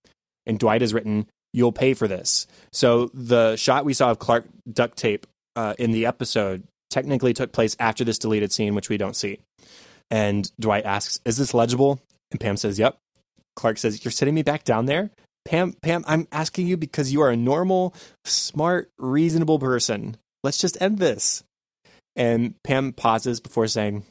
And Dwight has written, You'll pay for this. So the shot we saw of Clark duct tape uh, in the episode technically took place after this deleted scene, which we don't see. And Dwight asks, Is this legible? And Pam says, Yep. Clark says, You're sitting me back down there? Pam, Pam, I'm asking you because you are a normal, smart, reasonable person. Let's just end this. And Pam pauses before saying,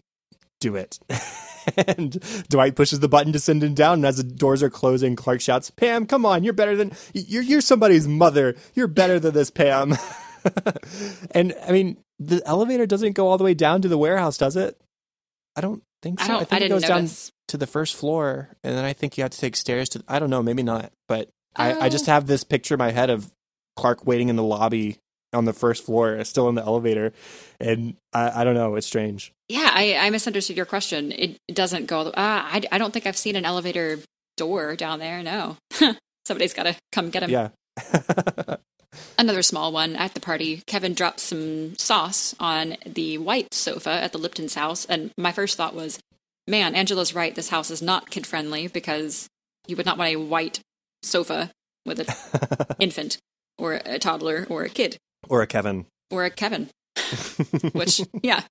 Do it. *laughs* and Dwight pushes the button to send him down. And as the doors are closing, Clark shouts, Pam, come on, you're better than you're you're somebody's mother. You're better than this, Pam. *laughs* and I mean, the elevator doesn't go all the way down to the warehouse, does it? I don't think so. I, I think I it goes notice. down to the first floor, and then I think you have to take stairs to. I don't know, maybe not, but oh. I, I just oh. have this picture in my head of Clark waiting in the lobby on the first floor, *laughs* still in the elevator, and I, I don't know. It's strange. Yeah, I, I misunderstood your question. It, it doesn't go. Uh, I I don't think I've seen an elevator door down there. No, *laughs* somebody's got to come get him. Yeah. *laughs* Another small one at the party. Kevin drops some sauce on the white sofa at the Lipton's house, and my first thought was, man, Angela's right. This house is not kid friendly because you would not want a white sofa with an *laughs* infant or a toddler or a kid Or a Kevin. or a Kevin, *laughs* which, yeah,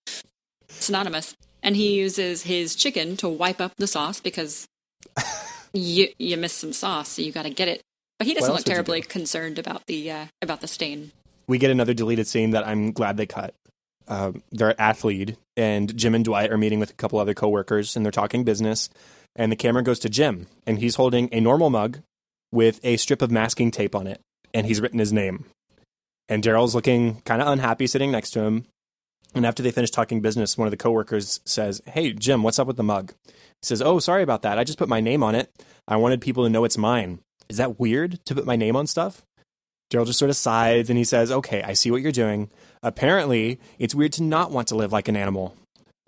synonymous. And he uses his chicken to wipe up the sauce because *laughs* you you missed some sauce, so you got to get it. But he doesn't look terribly do? concerned about the uh, about the stain. we get another deleted scene that I'm glad they cut. Um, they're at Athlead, and Jim and Dwight are meeting with a couple other coworkers, and they're talking business. And the camera goes to Jim, and he's holding a normal mug with a strip of masking tape on it, and he's written his name. And Darryl's looking kind of unhappy, sitting next to him. And after they finish talking business, one of the coworkers says, "Hey, Jim, what's up with the mug?" He says, "Oh, sorry about that. I just put my name on it. I wanted people to know it's mine. Is that weird to put my name on stuff?" Darryl just sort of sighs and he says, Okay, I see what you're doing. Apparently, it's weird to not want to live like an animal.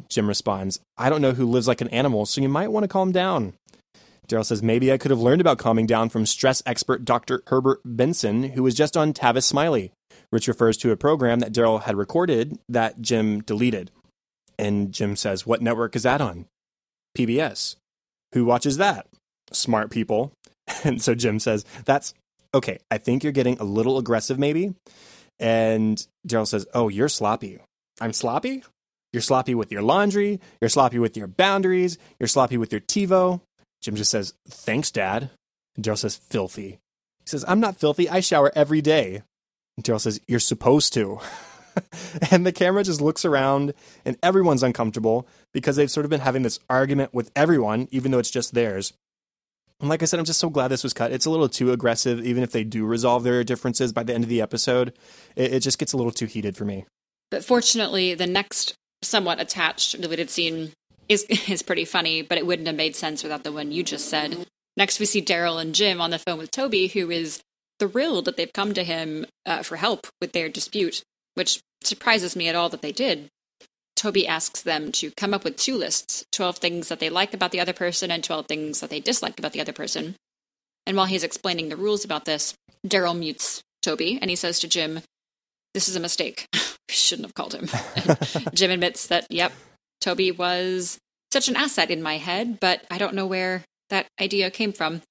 Jim responds, I don't know who lives like an animal, so you might want to calm down. Darryl says, Maybe I could have learned about calming down from stress expert Dr. Herbert Benson, who was just on Tavis Smiley, which refers to a program that Darryl had recorded that Jim deleted. And Jim says, What network is that on? PBS. Who watches that? Smart people. *laughs* And so Jim says, That's okay. I think you're getting a little aggressive, maybe. And Darryl says, Oh, you're sloppy. I'm sloppy? You're sloppy with your laundry. You're sloppy with your boundaries. You're sloppy with your TiVo. Jim just says, Thanks, Dad. And Darryl says, Filthy. He says, I'm not filthy. I shower every day. And Darryl says, You're supposed to. *laughs* and the camera just looks around, and everyone's uncomfortable because they've sort of been having this argument with everyone, even though it's just theirs. And like I said, I'm just so glad this was cut. It's a little too aggressive, even if they do resolve their differences by the end of the episode. It, it just gets a little too heated for me. But fortunately, the next somewhat attached deleted scene is *laughs* is pretty funny, but it wouldn't have made sense without the one you just said. Next, we see Darryl and Jim on the phone with Toby, who is thrilled that they've come to him uh, for help with their dispute, which surprises me at all that they did. Toby asks them to come up with two lists 12 things that they like about the other person and 12 things that they disliked about the other person. And while he's explaining the rules about this, Darryl mutes Toby and he says to Jim, This is a mistake. *laughs* we shouldn't have called him. *laughs* Jim admits that, yep, Toby was such an asset in my head, but I don't know where that idea came from.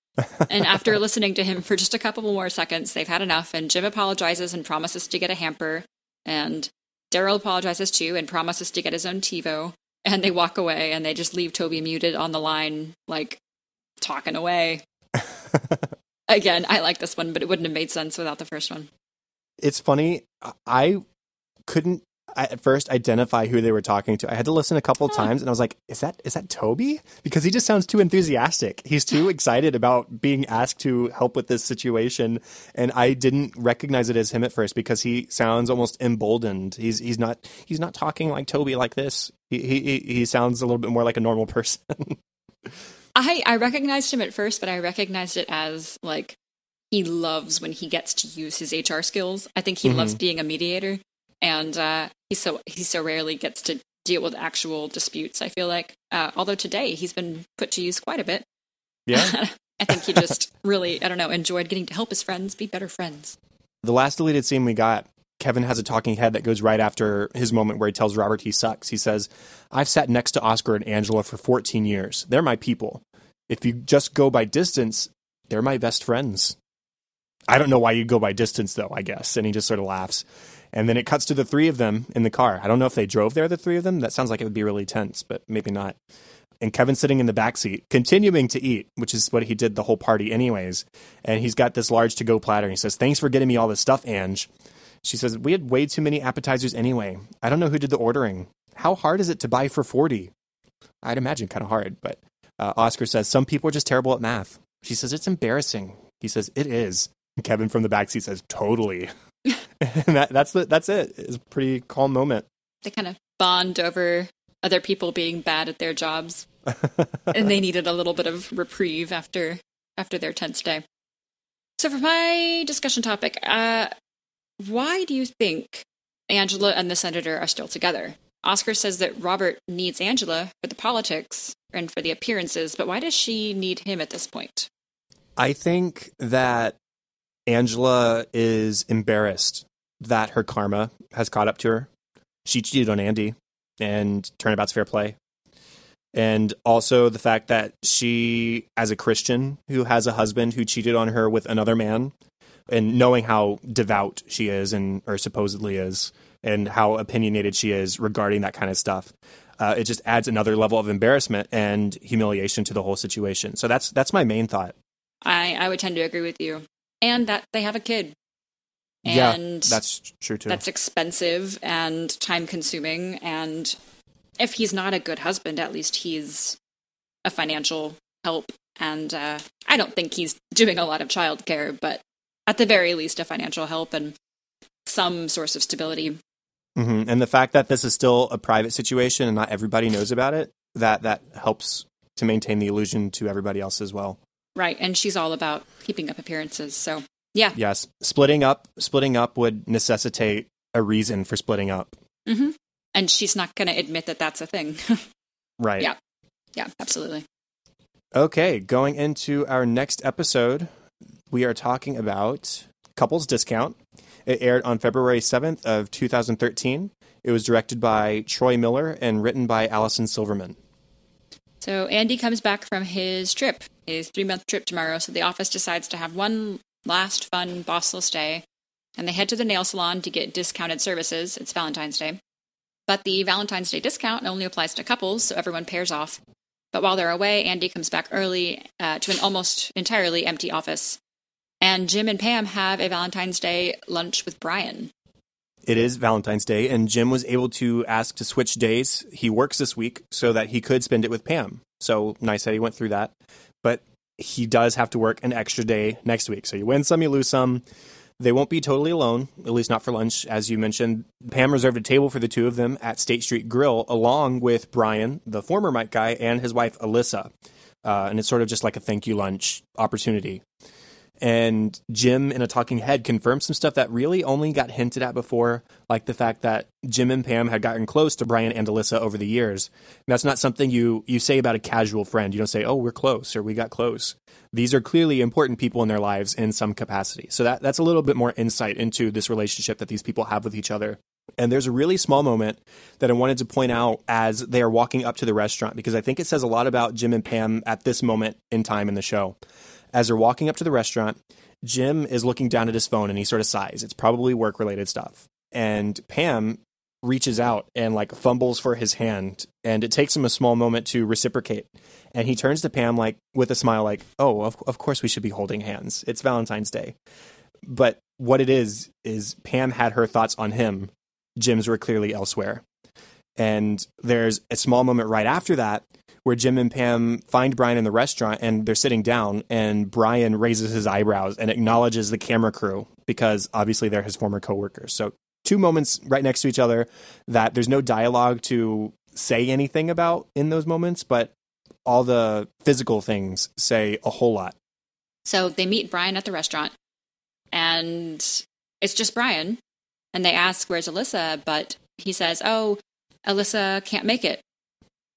and after *laughs* listening to him for just a couple more seconds, they've had enough, and Jim apologizes and promises to get a hamper. And Darryl apologizes too and promises to get his own TiVo. And they walk away and they just leave Toby muted on the line, like talking away. *laughs* Again, I like this one, but it wouldn't have made sense without the first one. It's funny. I couldn't at first identify who they were talking to. I had to listen a couple times, and I was like, "Is that is that Toby?" Because he just sounds too enthusiastic. He's too excited about being asked to help with this situation, and I didn't recognize it as him at first because he sounds almost emboldened. He's he's not he's not talking like Toby like this. He he he sounds a little bit more like a normal person. *laughs* I I recognized him at first, but I recognized it as like he loves when he gets to use his HR skills. I think he mm-hmm. loves being a mediator, and uh, he so he so rarely gets to deal with actual disputes. I feel like, uh, although today he's been put to use quite a bit. yeah. *laughs* I think he just really I don't know enjoyed getting to help his friends be better friends. the last deleted scene we got, Kevin has a talking head that goes right after his moment where he tells Robert he sucks. He says, I've sat next to Oscar and Angela for 14 years. They're my people. If you just go by distance, they're my best friends. I don't know why you go by distance, though, I guess. And he just sort of laughs. And then it cuts to the three of them in the car. I don't know if they drove there, the three of them. That sounds like it would be really tense, but maybe not. And Kevin's sitting in the back seat, continuing to eat, which is what he did the whole party, anyways. And he's got this large to go platter. And he says, Thanks for getting me all this stuff, Ange. She says, We had way too many appetizers anyway. I don't know who did the ordering. How hard is it to buy for 40? I'd imagine kind of hard, but uh, Oscar says, Some people are just terrible at math. She says, It's embarrassing. He says, It is. Kevin from the backseat says, Totally. *laughs* and that, that's, the, that's it. It's a pretty calm moment. They kind of bond over other people being bad at their jobs, *laughs* and they needed a little bit of reprieve after after their tense day. So, for my discussion topic, uh, why do you think Angela and the senator are still together? Oscar says that Robert needs Angela for the politics and for the appearances, but why does she need him at this point? I think that Angela is embarrassed that her karma has caught up to her. She cheated on Andy, and turnabout's fair play. And also the fact that she, as a Christian who has a husband who cheated on her with another man, and knowing how devout she is and or supposedly is, and how opinionated she is regarding that kind of stuff, uh, it just adds another level of embarrassment and humiliation to the whole situation. So that's that's my main thought. I I would tend to agree with you, and that they have a kid. And yeah, that's true too. That's expensive and time consuming, and if he's not a good husband, at least he's a financial help. And uh, I don't think he's doing a lot of childcare, but at the very least, a financial help and some source of stability. Mm-hmm. And the fact that this is still a private situation and not everybody knows about it, that that helps to maintain the illusion to everybody else as well. Right, and she's all about keeping up appearances. So, yeah. Yes, splitting up, splitting up would necessitate a reason for splitting up. Mm-hmm and she's not going to admit that that's a thing. *laughs* right. Yeah. Yeah, absolutely. Okay, going into our next episode, we are talking about Couples Discount. It aired on February 7th of 2013. It was directed by Troy Miller and written by Allison Silverman. So Andy comes back from his trip, his three month trip tomorrow. So the office decides to have one last fun bossless day, and they head to the nail salon to get discounted services. It's Valentine's Day. But the Valentine's Day discount only applies to couples, so everyone pairs off. But while they're away, Andy comes back early uh, to an almost entirely empty office. And Jim and Pam have a Valentine's Day lunch with Brian. It is Valentine's Day, and Jim was able to ask to switch days. He works this week so that he could spend it with Pam. So nice that he went through that. But he does have to work an extra day next week. So you win some, you lose some. They won't be totally alone, at least not for lunch. As you mentioned, Pam reserved a table for the two of them at State Street Grill, along with Brian, the former mic guy, and his wife, Alyssa. Uh, and it's sort of just like a thank you lunch opportunity. And Jim, in a talking head, confirmed some stuff that really only got hinted at before, like the fact that Jim and Pam had gotten close to Brian and Alyssa over the years. And that's not something you, you say about a casual friend. You don't say, oh, we're close or we got close. These are clearly important people in their lives in some capacity. So that, that's a little bit more insight into this relationship that these people have with each other. And there's a really small moment that I wanted to point out as they are walking up to the restaurant because I think it says a lot about Jim and Pam at this moment in time in the show. As they're walking up to the restaurant, Jim is looking down at his phone and he sort of sighs. It's probably work related stuff. And Pam reaches out and like fumbles for his hand and it takes him a small moment to reciprocate. And he turns to Pam like with a smile like, "Oh, of of course we should be holding hands. It's Valentine's Day." But what it is is Pam had her thoughts on him. Jim's were clearly elsewhere. And there's a small moment right after that where Jim and Pam find Brian in the restaurant and they're sitting down, and Brian raises his eyebrows and acknowledges the camera crew because obviously they're his former coworkers. So, two moments right next to each other that there's no dialogue to say anything about in those moments, but all the physical things say a whole lot. So, they meet Brian at the restaurant, and it's just Brian. And they ask, Where's Alyssa? But he says, Oh, Alyssa can't make it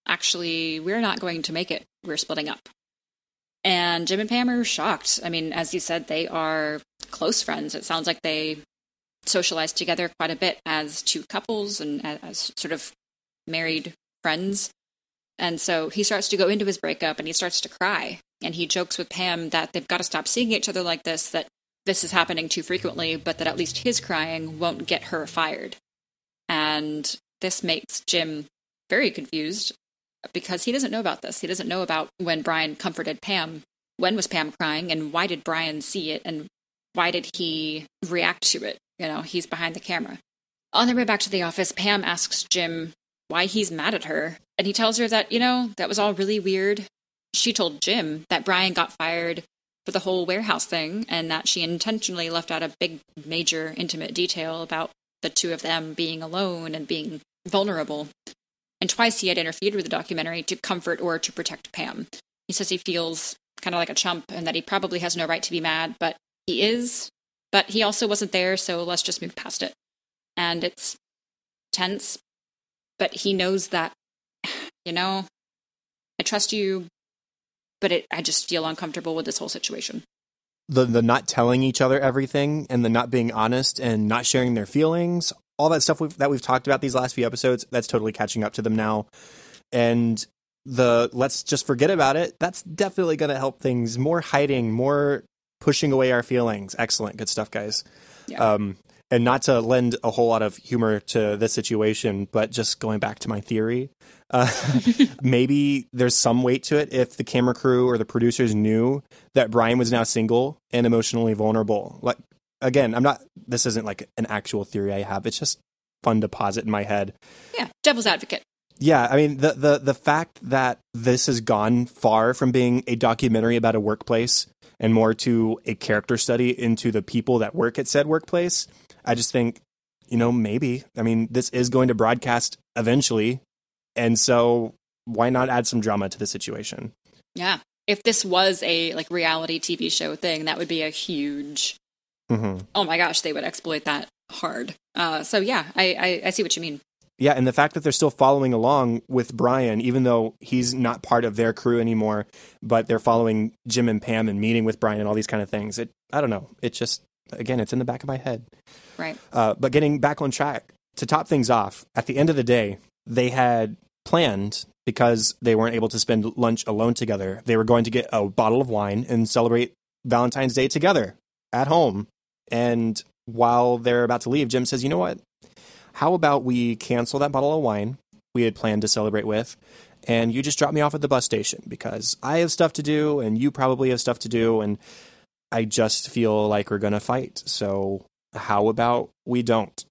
actually, we're not going to make it. We're splitting up. And Jim and Pam are shocked. I mean, as you said, they are close friends. It sounds like they socialize together quite a bit as two couples and as sort of married friends. And so he starts to go into his breakup and he starts to cry. And he jokes with Pam that they've got to stop seeing each other like this, that this is happening too frequently, but that at least his crying won't get her fired. And this makes Jim very confused because he doesn't know about this. He doesn't know about when Brian comforted Pam. When was Pam crying and why did Brian see it and why did he react to it? You know, he's behind the camera. On their way back to the office, Pam asks Jim why he's mad at her. And he tells her that, you know, that was all really weird. She told Jim that Brian got fired for the whole warehouse thing and that she intentionally left out a big, major, intimate detail about the two of them being alone and being vulnerable and twice he had interfered with the documentary to comfort or to protect Pam. He says he feels kind of like a chump and that he probably has no right to be mad, but he is. But he also wasn't there, so let's just move past it. And it's tense, but he knows that, *sighs* you know, I trust you, but it, I just feel uncomfortable with this whole situation. The the not telling each other everything and the not being honest and not sharing their feelings, all that stuff we've, that we've talked about these last few episodes, that's totally catching up to them now. And the let's just forget about it, that's definitely going to help things. More hiding, more pushing away our feelings. Excellent. Good stuff, guys. Yeah. Um, and not to lend a whole lot of humor to this situation, but just going back to my theory, uh, *laughs* maybe there's some weight to it if the camera crew or the producers knew that Brian was now single and emotionally vulnerable. Like, again, I'm not, this isn't like an actual theory I have. It's just fun to posit in my head. Yeah. Devil's advocate. Yeah, I mean the, the the fact that this has gone far from being a documentary about a workplace and more to a character study into the people that work at said workplace, I just think, you know, maybe. I mean, this is going to broadcast eventually, and so why not add some drama to the situation? Yeah, if this was a like reality TV show thing, that would be a huge. Mm-hmm. Oh my gosh, they would exploit that hard. Uh, so yeah, I, I I see what you mean. Yeah, and the fact that they're still following along with Brian, even though he's not part of their crew anymore, but they're following Jim and Pam and meeting with Brian and all these kind of things. It, I don't know. It just, again, it's in the back of my head. Right. Uh, but getting back on track to top things off, at the end of the day, they had planned because they weren't able to spend lunch alone together. They were going to get a bottle of wine and celebrate Valentine's Day together at home. And while they're about to leave, Jim says, "You know what? how about we cancel that bottle of wine we had planned to celebrate with, and you just drop me off at the bus station because I have stuff to do and you probably have stuff to do, and I just feel like we're going to fight. So, how about we don't?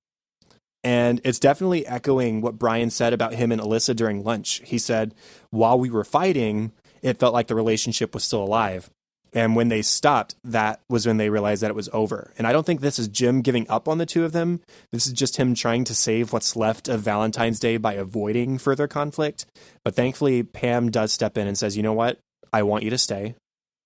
And it's definitely echoing what Brian said about him and Alyssa during lunch. He said, while we were fighting, it felt like the relationship was still alive. And when they stopped, that was when they realized that it was over. And I don't think this is Jim giving up on the two of them. This is just him trying to save what's left of Valentine's Day by avoiding further conflict. But thankfully, Pam does step in and says, you know what? I want you to stay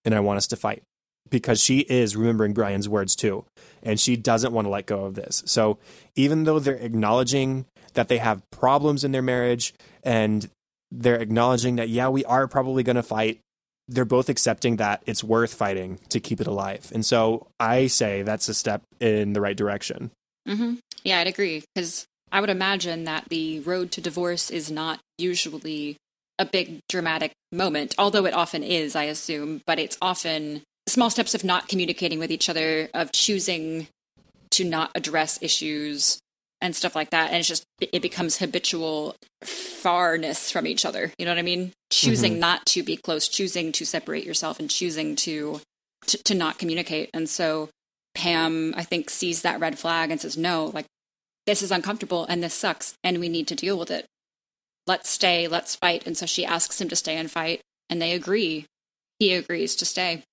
and I want us to fight because she is remembering Brian's words too. And she doesn't want to let go of this. So even though they're acknowledging that they have problems in their marriage and they're acknowledging that, yeah, we are probably going to fight they're both accepting that it's worth fighting to keep it alive. And so I say that's a step in the right direction. Mm-hmm. Yeah, I'd agree. Because I would imagine that the road to divorce is not usually a big dramatic moment, although it often is, I assume, but it's often small steps of not communicating with each other, of choosing to not address issues, and stuff like that. And it's just, it becomes habitual farness from each other. You know what I mean? Choosing mm-hmm. not to be close, choosing to separate yourself, and choosing to, to, to not communicate. And so Pam, I think, sees that red flag and says, no, like, this is uncomfortable and this sucks and we need to deal with it. Let's stay, let's fight. And so she asks him to stay and fight, and they agree. He agrees to stay.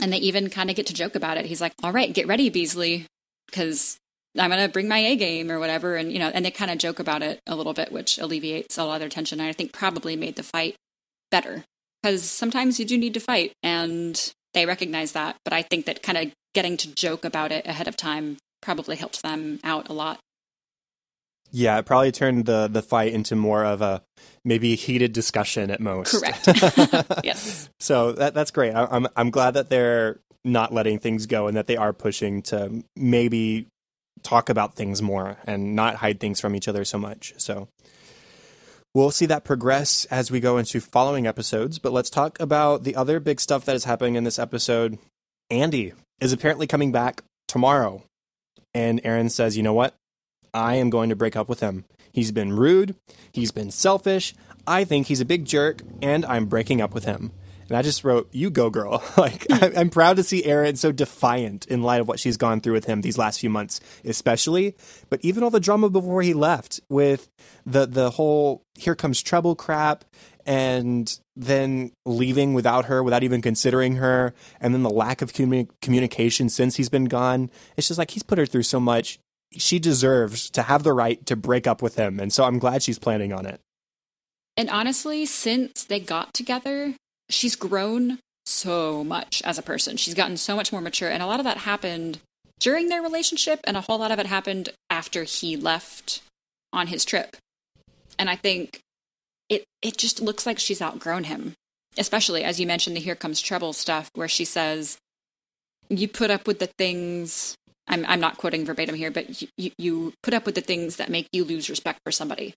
And they even kind of get to joke about it. He's like, all right, get ready, Beesly, because I'm going to bring my A game or whatever. And, you know, and they kind of joke about it a little bit, which alleviates a lot of their tension. And I think probably made the fight better because sometimes you do need to fight and they recognize that. But I think that kind of getting to joke about it ahead of time probably helped them out a lot. Yeah, it probably turned the the fight into more of a maybe heated discussion at most. Correct. *laughs* yes. So that that's great. I, I'm I'm glad that they're not letting things go and that they are pushing to maybe talk about things more and not hide things from each other so much. So we'll see that progress as we go into following episodes. But let's talk about the other big stuff that is happening in this episode. Andy is apparently coming back tomorrow. And Erin says, you know what? I am going to break up with him. He's been rude. He's been selfish. I think he's a big jerk, and I'm breaking up with him. And I just wrote, "You go, girl!" *laughs* like hmm. I'm proud to see Erin so defiant in light of what she's gone through with him these last few months, especially. But even all the drama before he left with the the whole "here comes trouble" crap, and then leaving without her, without even considering her, and then the lack of communi- communication since he's been gone. It's just like he's put her through so much. She deserves to have the right to break up with him, and so I'm glad she's planning on it. And honestly, since they got together, she's grown so much as a person. She's gotten so much more mature. And a lot of that happened during their relationship, and a whole lot of it happened after he left on his trip. And I think it it just looks like she's outgrown him. Especially as you mentioned the here comes trouble stuff where she says you put up with the things. I'm I'm not quoting verbatim here, but you, you, put up with the things that make you lose respect for somebody.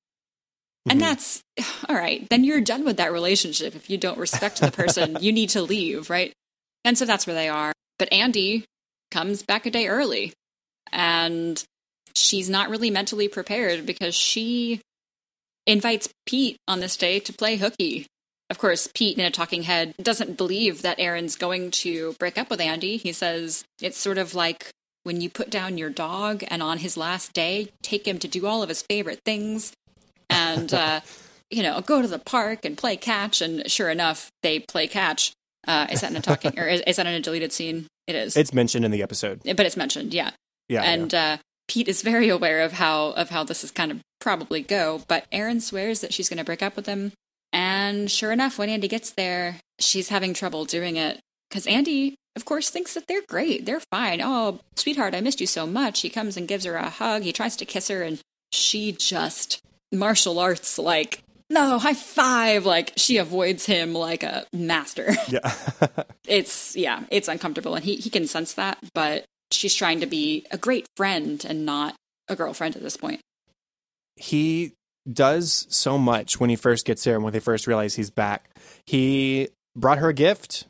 And Mhm. that's *sighs* all right. Then you're done with that relationship. If you don't respect the person, you need to leave, right? And so that's where they are. But Andy comes back a day early and she's not really mentally prepared because she invites Pete on this day to play hooky. Of course, Pete, in a talking head, doesn't believe that Erin's going to break up with Andy. He says it's sort of like when you put down your dog and on his last day, take him to do all of his favorite things and, uh, *laughs* you know, go to the park and play catch. And sure enough, they play catch. Uh, is that in a talking, or is, is that in a deleted scene? It is. It's mentioned in the episode. but it's mentioned, yeah Yeah. and uh, Pete is very aware of how of how this is kind of probably go. But Erin swears that she's going to break up with him, and sure enough, when Andy gets there, she's having trouble doing it because Andy, of course, thinks that they're great, they're fine. Oh, sweetheart, I missed you so much. He comes and gives her a hug. He tries to kiss her, and she just martial arts like. No, high five! Like she avoids him like a master. *laughs* yeah. *laughs* it's yeah, it's uncomfortable, and he he can sense that. But she's trying to be a great friend and not a girlfriend at this point. he does so much when he first gets there and when they first realize he's back. He brought her a gift,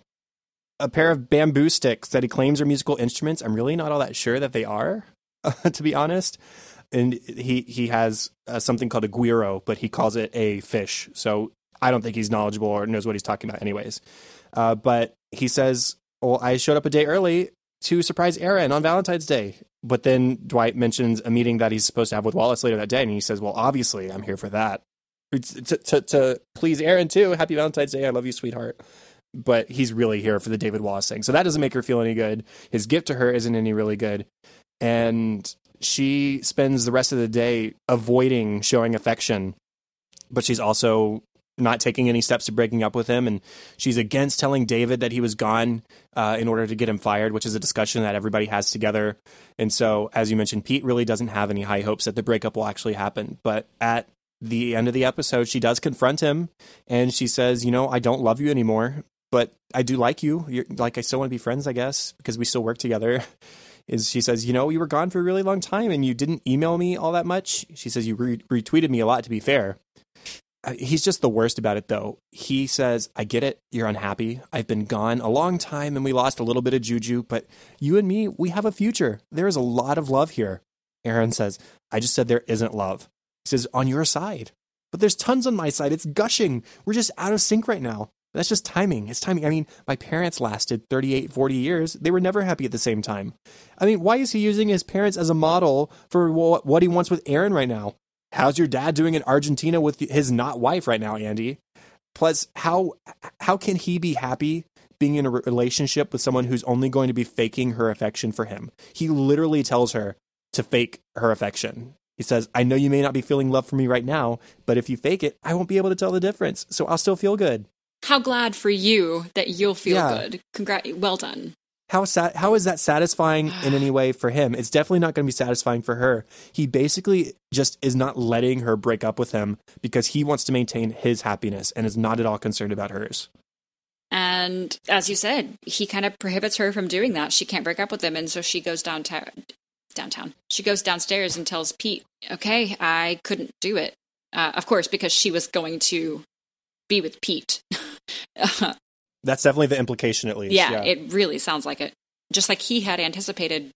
a pair of bamboo sticks that he claims are musical instruments. I'm really not all that sure that they are, *laughs* to be honest. And he he has uh, something called a guiro, but he calls it a fish. So I don't think he's knowledgeable or knows what he's talking about, anyways. Uh, but he says, "Well, I showed up a day early to surprise Erin on Valentine's Day." But then Dwight mentions a meeting that he's supposed to have with Wallace later that day, and he says, "Well, obviously, I'm here for that to to, to please Erin too. Happy Valentine's Day. I love you, sweetheart." But he's really here for the David Wallace thing, so that doesn't make her feel any good. His gift to her isn't any really good, and she spends the rest of the day avoiding showing affection. But she's also not taking any steps to breaking up with him, and she's against telling David that he was gone uh, in order to get him fired, which is a discussion that everybody has together. And so, as you mentioned, Pete really doesn't have any high hopes that the breakup will actually happen. But at the end of the episode, she does confront him, and she says, "You know, I don't love you anymore, but I do like you. You're, like, I still want to be friends, I guess, because we still work together." *laughs* Is she says, "You know, you were gone for a really long time, and you didn't email me all that much." She says, "You re- retweeted me a lot, to be fair." Uh, He's just the worst about it, though. He says, I get it. You're unhappy. I've been gone a long time and we lost a little bit of juju, but you and me, we have a future. There is a lot of love here. Erin says, I just said there isn't love. He says, on your side. But there's tons on my side. It's gushing. We're just out of sync right now. That's just timing. It's timing. I mean, my parents lasted 38, 40 years. They were never happy at the same time. I mean, why is he using his parents as a model for what he wants with Erin right now? How's your dad doing in Argentina with his not wife right now, Andy? Plus, how how can he be happy being in a relationship with someone who's only going to be faking her affection for him? He literally tells her to fake her affection. He says, "I know you may not be feeling love for me right now, but if you fake it, I won't be able to tell the difference. So I'll still feel good." How glad for you that you'll feel Yeah. good. Congrat well done. How how is that satisfying in any way for him? It's definitely not going to be satisfying for her. He basically just is not letting her break up with him because he wants to maintain his happiness and is not at all concerned about hers. And as you said, he kind of prohibits her from doing that. She can't break up with him, and so she goes downtown. Downtown. She goes downstairs and tells Pete, "Okay, I couldn't do it." Uh, of course, because she was going to be with Pete. *laughs* *laughs* That's definitely the implication, at least. yeah, it really sounds like it. Just like he had anticipated,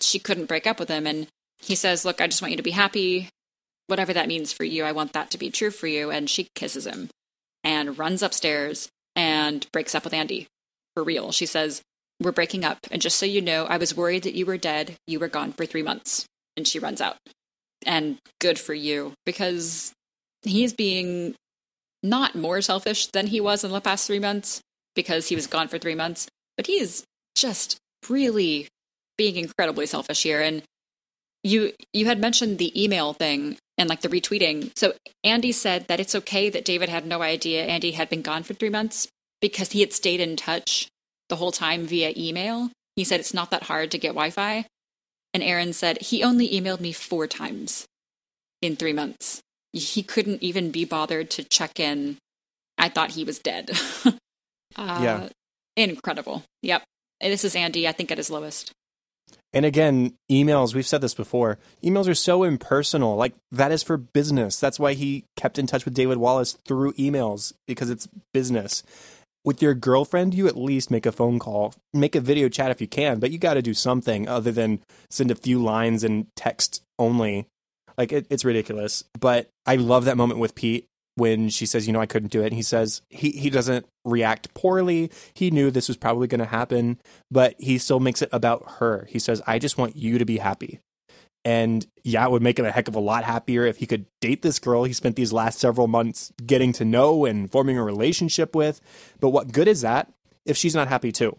she couldn't break up with him, and he says, "Look, I just want you to be happy. Whatever that means for you, I want that to be true for you." And she kisses him and runs upstairs and breaks up with Andy for real. She says, We're breaking up. And just so you know, I was worried that you were dead. You were gone for three months. And she runs out. And good for you because he's being not more selfish than he was in the past three months because he was gone for three months, but he is just really being incredibly selfish here. And you you had mentioned the email thing and like the retweeting. So Andy said that it's okay that David had no idea Andy had been gone for three months because he had stayed in touch the whole time via email. He said it's not that hard to get Wi-Fi. And Erin said he only emailed me four times in three months. He couldn't even be bothered to check in. I thought he was dead. *laughs* uh, Yeah. Incredible. Yep. this is Andy, I think, at his lowest. And again, emails, we've said this before. Emails are so impersonal. Like, that is for business. That's why he kept in touch with David Wallace through emails, because it's business. With your girlfriend, you at least make a phone call, make a video chat if you can, but you got to do something other than send a few lines and text only. Like, it, it's ridiculous. But I love that moment with Pete when she says, you know, I couldn't do it. And he says he, he doesn't react poorly. He knew this was probably going to happen, but he still makes it about her. He says, I just want you to be happy. And yeah, it would make him a heck of a lot happier if he could date this girl he spent these last several months getting to know and forming a relationship with. But what good is that if she's not happy too?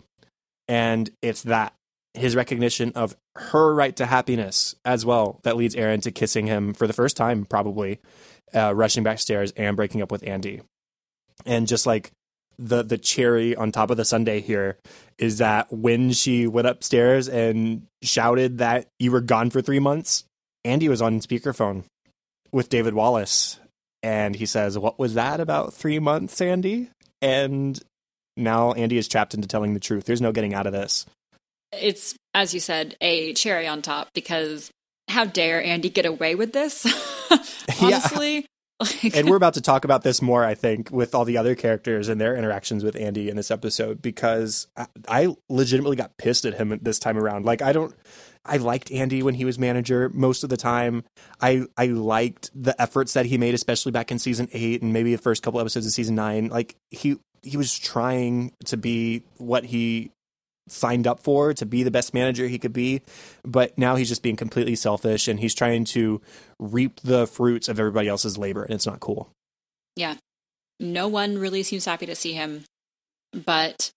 And it's that his recognition of her right to happiness as well that leads Erin to kissing him for the first time, probably uh, rushing backstairs and breaking up with Andy. And just like the the cherry on top of the sundae here is that when she went upstairs and shouted that you were gone for three months, Andy was on speakerphone with David Wallace, and he says, "What was that about three months, Andy?" And now Andy is trapped into telling the truth. There's no getting out of this. It's as you said, a cherry on top because how dare Andy get away with this? *laughs* *laughs* Honestly. Yeah. Like... and we're about to talk about this more, I think, with all the other characters and their interactions with Andy in this episode, because I, I legitimately got pissed at him this time around. Like, I don't, I liked Andy when he was manager most of the time. I I liked the efforts that he made, especially back in season eight and maybe the first couple episodes of season nine. Like he he was trying to be what he signed up for to be the best manager he could be. But now he's just being completely selfish and he's trying to reap the fruits of everybody else's labor, and it's not cool. Yeah. No one really seems happy to see him, but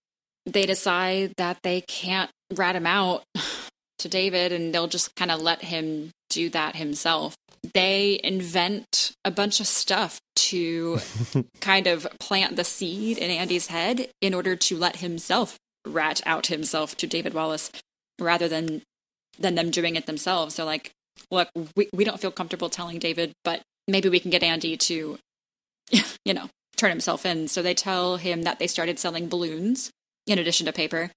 they decide that they can't rat him out *sighs* to David and they'll just kind of let him do that himself. They invent a bunch of stuff to *laughs* kind of plant the seed in Andy's head in order to let himself rat out himself to David Wallace rather than than them doing it themselves. They're like, look, we, we don't feel comfortable telling David, but maybe we can get Andy to, *laughs* you know, turn himself in. So they tell him that they started selling balloons in addition to paper,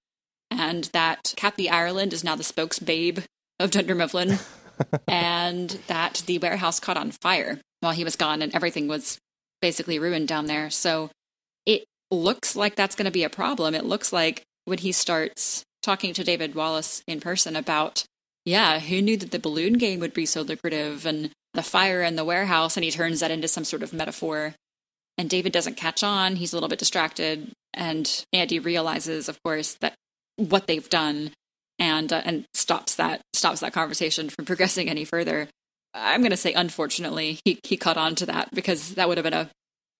and that Kathy Ireland is now the spokes babe of Dunder Mifflin, *laughs* and that the warehouse caught on fire while he was gone, and everything was basically ruined down there. So it looks like that's going to be a problem. It looks like when he starts talking to David Wallace in person about, yeah, who knew that the balloon game would be so lucrative and the fire in the warehouse, and he turns that into some sort of metaphor. And David doesn't catch on. He's a little bit distracted. And Andy realizes, of course, that what they've done and uh, and stops that stops that conversation from *laughs* progressing any further. I'm going to say, unfortunately, he he caught on to that because that would have been a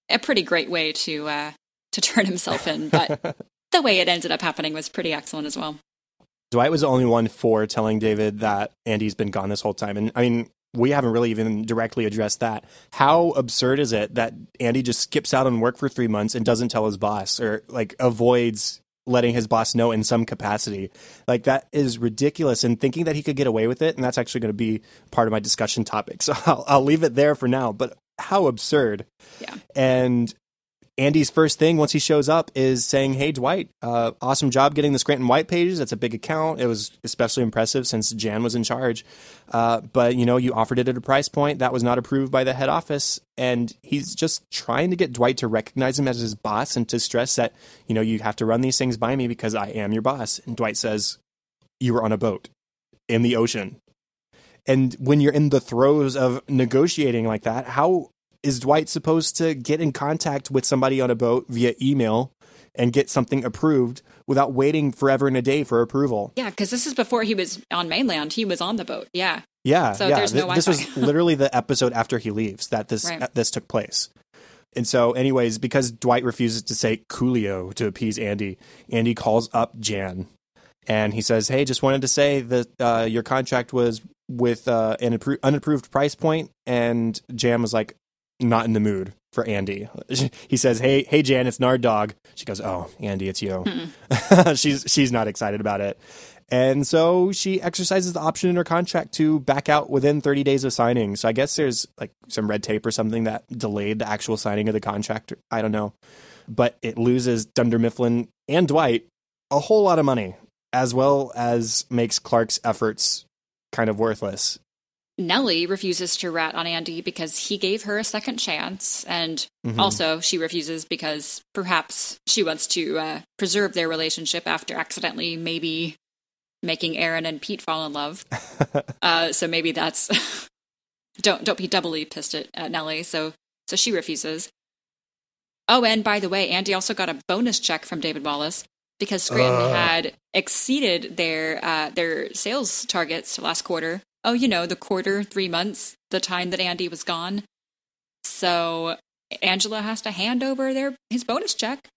a pretty great way to uh, to turn himself in. But *laughs* the way it ended up happening was pretty excellent as well. Dwight was the only one for telling David that Andy's been gone this whole time. And I mean, we haven't really even directly addressed that. How absurd is it that Andy just skips out on work for three months and doesn't tell his boss or like avoids letting his boss know in some capacity? Like that is ridiculous. And thinking that he could get away with it, and that's actually going to be part of my discussion topic. *laughs* So I'll, I'll leave it there for now. But how absurd. Yeah. And Andy's first thing once he shows up is saying, "Hey Dwight, uh, awesome job getting the Scranton White pages. That's a big account. It was especially impressive since Jan was in charge. Uh, but you know, you offered it at a price point that was not approved by the head office, and he's just trying to get Dwight to recognize him as his boss and to stress that you know you have to run these things by me because I am your boss." And Dwight says, "You were on a boat in the ocean." And when you're in the throes of negotiating like that, how is Dwight supposed to get in contact with somebody on a boat via email and get something approved without waiting forever and a day for approval? Yeah, because this is before he was on mainland. He was on the boat. Yeah. Yeah. So yeah. there's no This was *laughs* literally the episode after he leaves that this right. this took place. And so, anyways, because Dwight refuses to say Coolio to appease Andy, Andy calls up Jan and he says, "Hey, just wanted to say that uh, your contract was with uh, an appro- unapproved price point." And Jan was like, not in the mood for Andy. He says, "Hey, hey, Jan, it's Nard Dog." She goes, "Oh, Andy, it's you." Hmm. *laughs* she's she's not excited about it, and so she exercises the option in her contract to back out within 30 days of signing. So I guess there's like some red tape or something that delayed the actual signing of the contract. I don't know, but it loses Dunder Mifflin and Dwight a whole lot of money. as well as makes Clark's efforts kind of worthless. Nellie refuses to rat on Andy because he gave her a second chance, and Mhm. also she refuses because perhaps she wants to uh, preserve their relationship after accidentally maybe making Erin and Pete fall in love. *laughs* uh, so maybe that's *laughs* don't don't be doubly pissed at, at Nellie. So so she refuses. Oh, and by the way, Andy also got a bonus check from David Wallace because Scranton Ugh. had exceeded their uh, their sales targets last quarter. Oh, you know, the quarter, three months, the time that Andy was gone. So Angela has to hand over their his bonus check.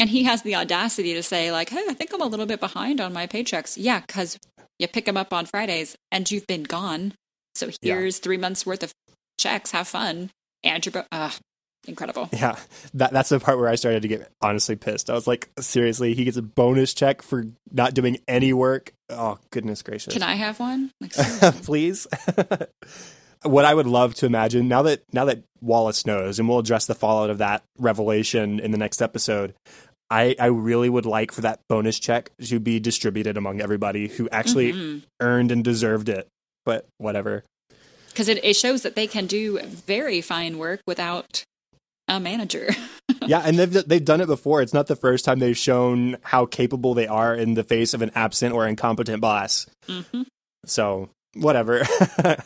And he has the audacity to say, like, hey, I think I'm a little bit behind on my paychecks. Yeah, because you pick them up on Fridays and you've been gone. So Yeah. here's three months worth of checks. Have fun. And you're, bo- uh, incredible. *laughs* Yeah, that that's the part where I started to get honestly pissed. I was like, seriously, he gets a bonus check for not doing any work. Oh goodness gracious! Can I have one? Like, *laughs* please? *laughs* what I would love to imagine now that now that Wallace knows, and we'll address the fallout of that revelation in the next episode. I, I really would like for that bonus check to be distributed among everybody who actually Mhm. earned and deserved it. But whatever. because it, it shows that they can do very fine work without a manager. *laughs* yeah, and they've they've done it before. It's not the first time they've shown how capable they are in the face of an absent or incompetent boss. hmm So whatever.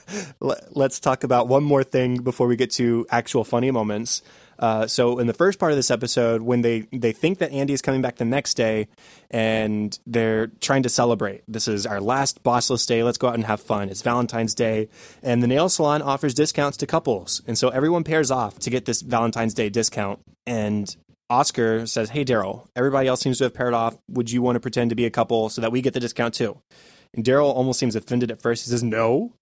*laughs* Let's talk about one more thing before we get to actual funny moments. Uh, so in the first part of this episode, when they they think that Andy is coming back the next day, and they're trying to celebrate. This is our last bossless day. Let's go out and have fun. It's Valentine's Day, and the nail salon offers discounts to couples, and so everyone pairs off to get this Valentine's Day discount. And Oscar says, "Hey, Darryl, everybody else seems to have paired off. Would you want to pretend to be a couple so that we get the discount too?" And Darryl almost seems offended at first. He says, "No,"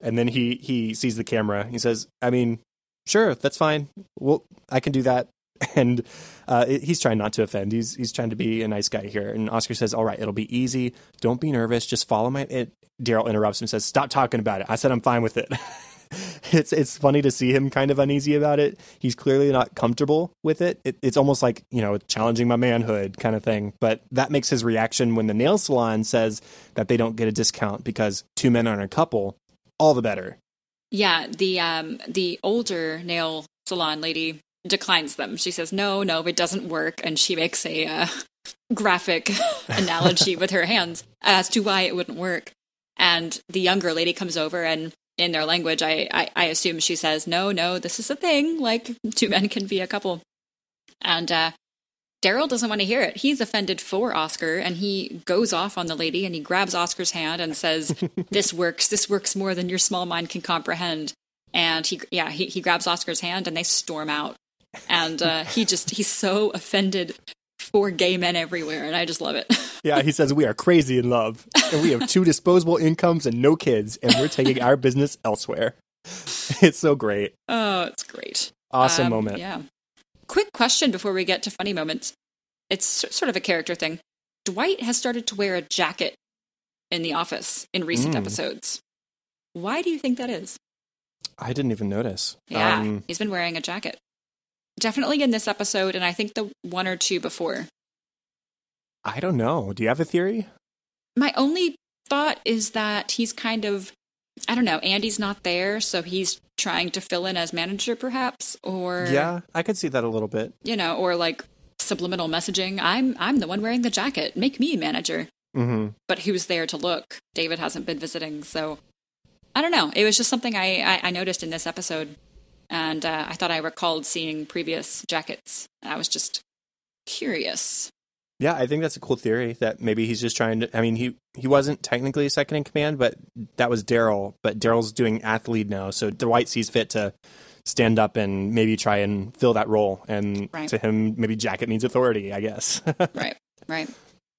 and then he he sees the camera. He says, "I mean, sure, that's fine. Well, I can do that." *laughs* And uh, he's trying not to offend. He's he's trying to be a nice guy here. And Oscar says, "All right, it'll be easy. Don't be nervous. Just follow my." It, Darryl interrupts him and says, "Stop talking about it." I said, "I'm fine with it." *laughs* it's it's funny to see him kind of uneasy about it. He's clearly not comfortable with it. it. It's almost like you know challenging my manhood kind of thing. But that makes his reaction when the nail salon says that they don't get a discount because two men aren't a couple. All the better. Yeah, the um the older nail salon lady declines them. She says, "No, no, it doesn't work," and she makes a uh, *laughs* graphic *laughs* analogy with her hands as to why it wouldn't work. And the younger lady comes over, and in their language, I, I I assume she says, "No, no, this is a thing. Like two men can be a couple." And uh, Darryl doesn't want to hear it. He's offended for Oscar, and he goes off on the lady, and he grabs Oscar's hand and says, *laughs* "This works. This works more than your small mind can comprehend." And he, yeah, he, he grabs Oscar's hand, and they storm out. And uh, he just he's so offended for gay men everywhere, and I just love it. *laughs* Yeah, he says we are crazy in love, and we have two *laughs* disposable incomes and no kids, and we're taking our business elsewhere. It's so great. oh, it's great. Awesome Um, moment. Yeah. Quick question before we get to funny moments. It's sort of a character thing. Dwight has started to wear a jacket in the office in recent Mm. episodes. Why do you think that is? I didn't even notice. Yeah, Um, he's been wearing a jacket. Definitely in this episode, and I think the one or two before. I don't know. Do you have a theory? My only thought is that he's kind of, I don't know, Andy's not there, so he's trying to fill in as manager, perhaps, or Yeah, I could see that a little bit. you know, or like subliminal messaging. I'm I'm the one wearing the jacket. Make me manager. hmm But who's there to look? David hasn't been visiting, so I don't know. It was just something I I, I noticed in this episode, and uh, I thought I recalled seeing previous jackets. I was just curious. Yeah, I think that's a cool theory that maybe he's just trying to. I mean, he he wasn't technically a second in command, but that was Darryl. But Darryl's doing Athlead now, so Dwight sees fit to stand up and maybe try and fill that role. And Right. to him, maybe Jacket means authority. I guess. *laughs* Right, right.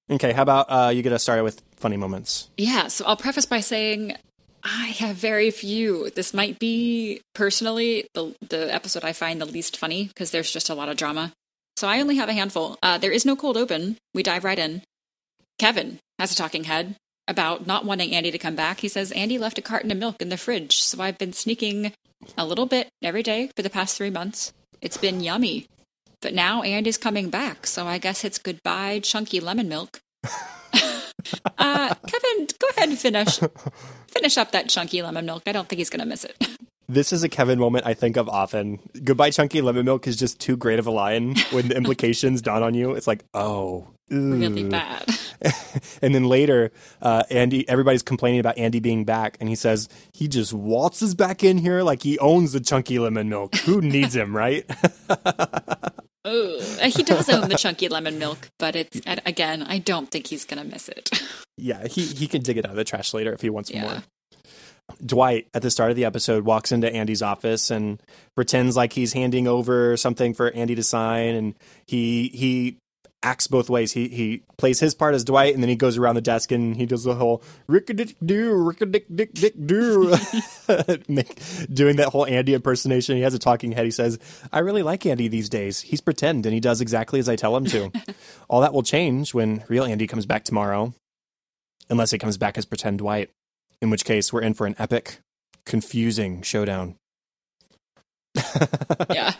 okay, how about uh, you get us started with funny moments? Yeah, so I'll preface by saying I have very few. This might be personally the the episode I find the least funny because there's just a lot of drama. So I only have a handful. Uh, there is no cold open. We dive right in. Kevin has a talking head about not wanting Andy to come back. He says Andy left a carton of milk in the fridge, so I've been sneaking a little bit every day for the past three months. It's been yummy. But now Andy's coming back, so I guess it's goodbye chunky lemon milk. *laughs* uh, Kevin, go ahead and finish finish up that chunky lemon milk. I don't think he's going to miss it. *laughs* This is a Kevin moment I think of often. Goodbye, chunky lemon milk is just too great of a line when the *laughs* implications dawn on you. It's like, oh, really bad. and then later, uh, Andy, everybody's complaining about Andy being back, and he says he just waltzes back in here like he owns the chunky lemon milk. Who needs him, right? He does own the chunky lemon milk, but it's again, I don't think he's gonna miss it. *laughs* Yeah, he he can dig it out of the trash later if he wants Yeah. more. Dwight at the start of the episode walks into Andy's office and pretends like he's handing over something for Andy to sign, and he he acts both ways. He he plays his part as Dwight, and then he goes around the desk and he does the whole rick a dick do rick a dick dick dick do, *laughs* doing that whole Andy impersonation. He has a talking head. He says, "I really like Andy these days. He's pretend, and he does exactly as I tell him to. *laughs* All that will change when real Andy comes back tomorrow, unless he comes back as pretend Dwight." in which case we're in for an epic, confusing showdown. *laughs* yeah.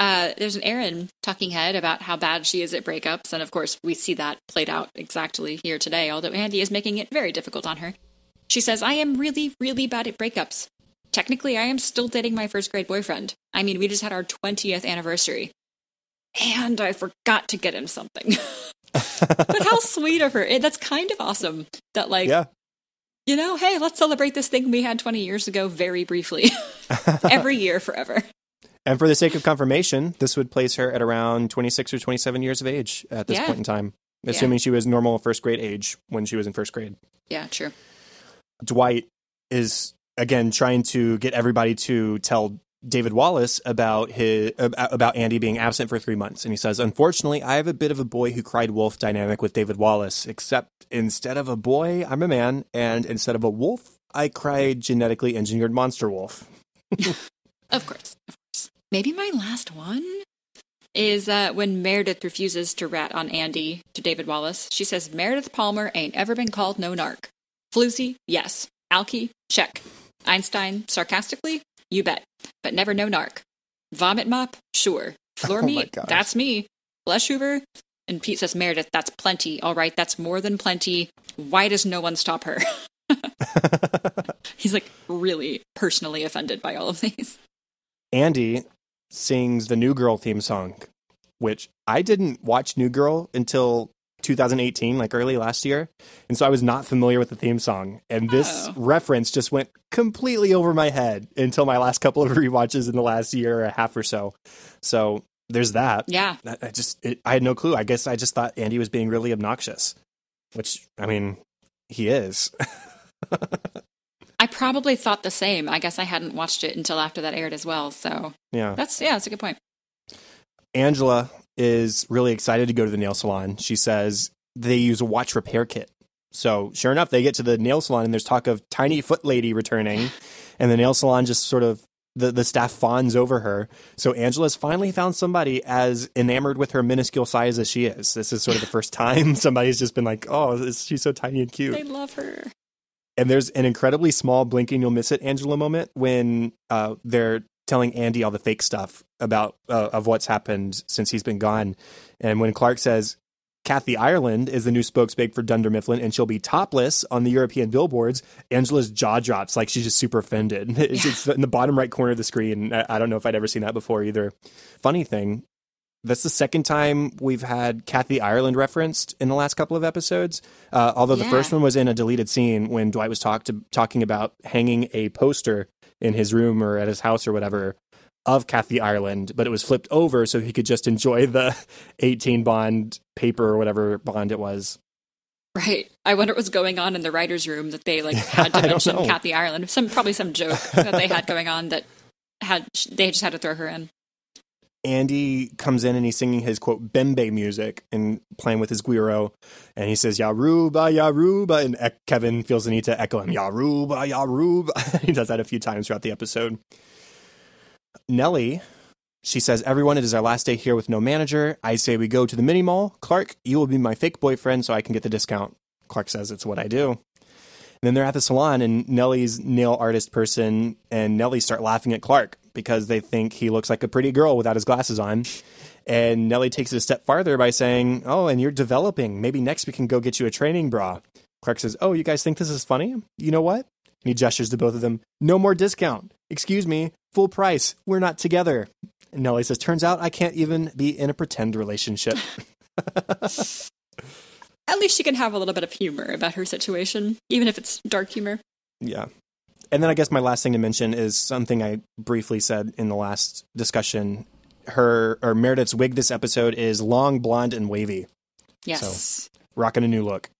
Uh, there's an Erin talking head about how bad she is at breakups, and of course we see that played out exactly here today. Although Andy is making it very difficult on her. She says, "I am really, really bad at breakups. Technically, I am still dating my first grade boyfriend. I mean, we just had our twentieth anniversary, and I forgot to get him something." *laughs* but how sweet of her! It, that's kind of awesome. That like yeah. you know, hey, let's celebrate this thing we had 20 years ago very briefly. *laughs* Every year forever. And for the sake of confirmation, this would place her at around 26 or 27 years of age at this Yeah. point in time, assuming she was normal first grade age when she was in first grade. Yeah, true. Dwight is again trying to get everybody to tell David Wallace about his ab- about Andy being absent for three months, and he says, "Unfortunately, I have a bit of a boy who cried wolf dynamic with David Wallace. Except instead of a boy, I'm a man, and instead of a wolf, I cried genetically engineered monster wolf." *laughs* Of course. Of course. Maybe my last one is uh, when Meredith refuses to rat on Andy to David Wallace. She says, Meredith Palmer ain't ever been called no narc. Floozy, yes. Alki, check. Einstein, sarcastically, you bet. But never no narc. Vomit mop, sure. Floor *laughs* Oh meat, that's me. Flesh hoover, and Pete says, Meredith, that's plenty. All right, that's more than plenty. Why does no one stop her? *laughs* He's like really personally offended by all of these. Andy sings the New Girl theme song, which I didn't watch New Girl until 2018, like early last year. And so I was not familiar with the theme song. And this Oh. reference just went completely over my head until my last couple of *laughs* rewatches in the last year or a half or so. So there's that. Yeah. I, just, it, I had no clue. I guess I just thought Andy was being really obnoxious, which, I mean, he is. *laughs* I probably thought the same. I guess I hadn't watched it until after that aired as well. So yeah. that's yeah, that's a good point. Angela is really excited to go to the nail salon. She says they use a watch repair kit. So sure enough, they get to the nail salon and there's talk of tiny foot lady returning, *laughs* and the nail salon just sort of the, the staff fawns over her. So Angela's finally found somebody as enamored with her minuscule size as she is. This is sort of the *laughs* first time somebody's just been like, "Oh, she's so tiny and cute." They love her. And there's an incredibly small blinking you'll miss it angela moment when uh, they're telling andy all the fake stuff about uh, of what's happened since he's been gone. And when clark says kathy ireland is the new spokesperson for dunder mifflin and she'll be topless on the european billboards angela's jaw drops like she's just super offended. *laughs* It's, it's in the bottom right corner of the screen. I, I don't know if i'd ever seen that before either. Funny thing that's the second time we've had Kathy Ireland referenced in the last couple of episodes. Uh, although the first one was in a deleted scene when Dwight was talk to, talking about hanging a poster in his room or at his house or whatever of Kathy Ireland, but it was flipped over so he could just enjoy the *laughs* 18 bond paper or whatever bond it was. Right. I wonder what was going on in the writers' room that they like *laughs* had to mention. Kathy Ireland. Some probably some joke that they had going on that had they just had to throw her in. Andy comes in and he's singing his quote Bembe music and playing with his guiro, and he says Yaruba Yaruba, and e- Kevin feels the need to echo him Yaruba Yaruba. *laughs* he does that a few times throughout the episode. Nellie, she says everyone, it is our last day here with no manager. I say we go to the mini mall. Clark, you will be my fake boyfriend so I can get the discount. Clark says it's what I do. And then they're at the salon, and Nellie's nail artist person and Nellie start laughing at Clark because they think he looks like a pretty girl without his glasses on. And Nellie takes it a step farther by saying, Oh, and you're developing. Maybe next we can go get you a training bra. Clark says, Oh, you guys think this is funny? You know what? And he gestures to both of them, No more discount. Excuse me, full price. We're not together. And Nellie says, Turns out I can't even be in a pretend relationship. *laughs* At least she can have a little bit of humor about her situation, even if it's dark humor. Yeah. And then I guess my last thing to mention is something I briefly said in the last discussion. Her or Meredith's wig this episode is long, blonde, and wavy, Yes. rocking a new look.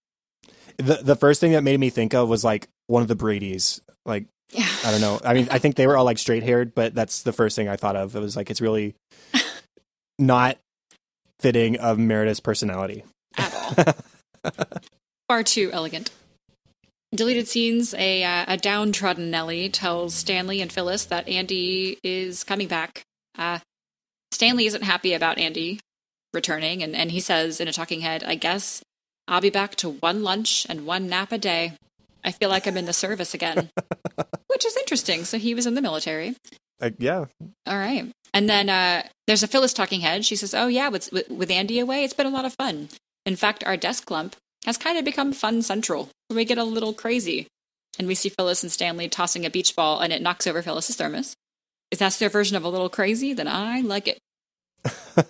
The the first thing that made me think of was like one of the Brady's. Like Yeah. I don't know. I mean, I think they were all like straight haired, but that's the first thing I thought of. It was like it's really *laughs* not fitting of Meredith's personality. At all. *laughs* Far too elegant. Deleted scenes. A uh, a downtrodden Nellie tells Stanley and Phyllis that Andy is coming back. Uh, Stanley isn't happy about Andy returning, and, and he says in a talking head, "I guess I'll be back to one lunch and one nap a day. I feel like I'm in the service again," *laughs* which is interesting. So he was in the military. Like, yeah, All right. And then uh, there's a Phyllis talking head. She says, "Oh yeah, with, with with Andy away, it's been a lot of fun. In fact, our desk lump has kind of become fun central. We get a little crazy, and we see Phyllis and Stanley tossing a beach ball, and it knocks over Phyllis's thermos. If that's their version of a little crazy, then I like it. *laughs*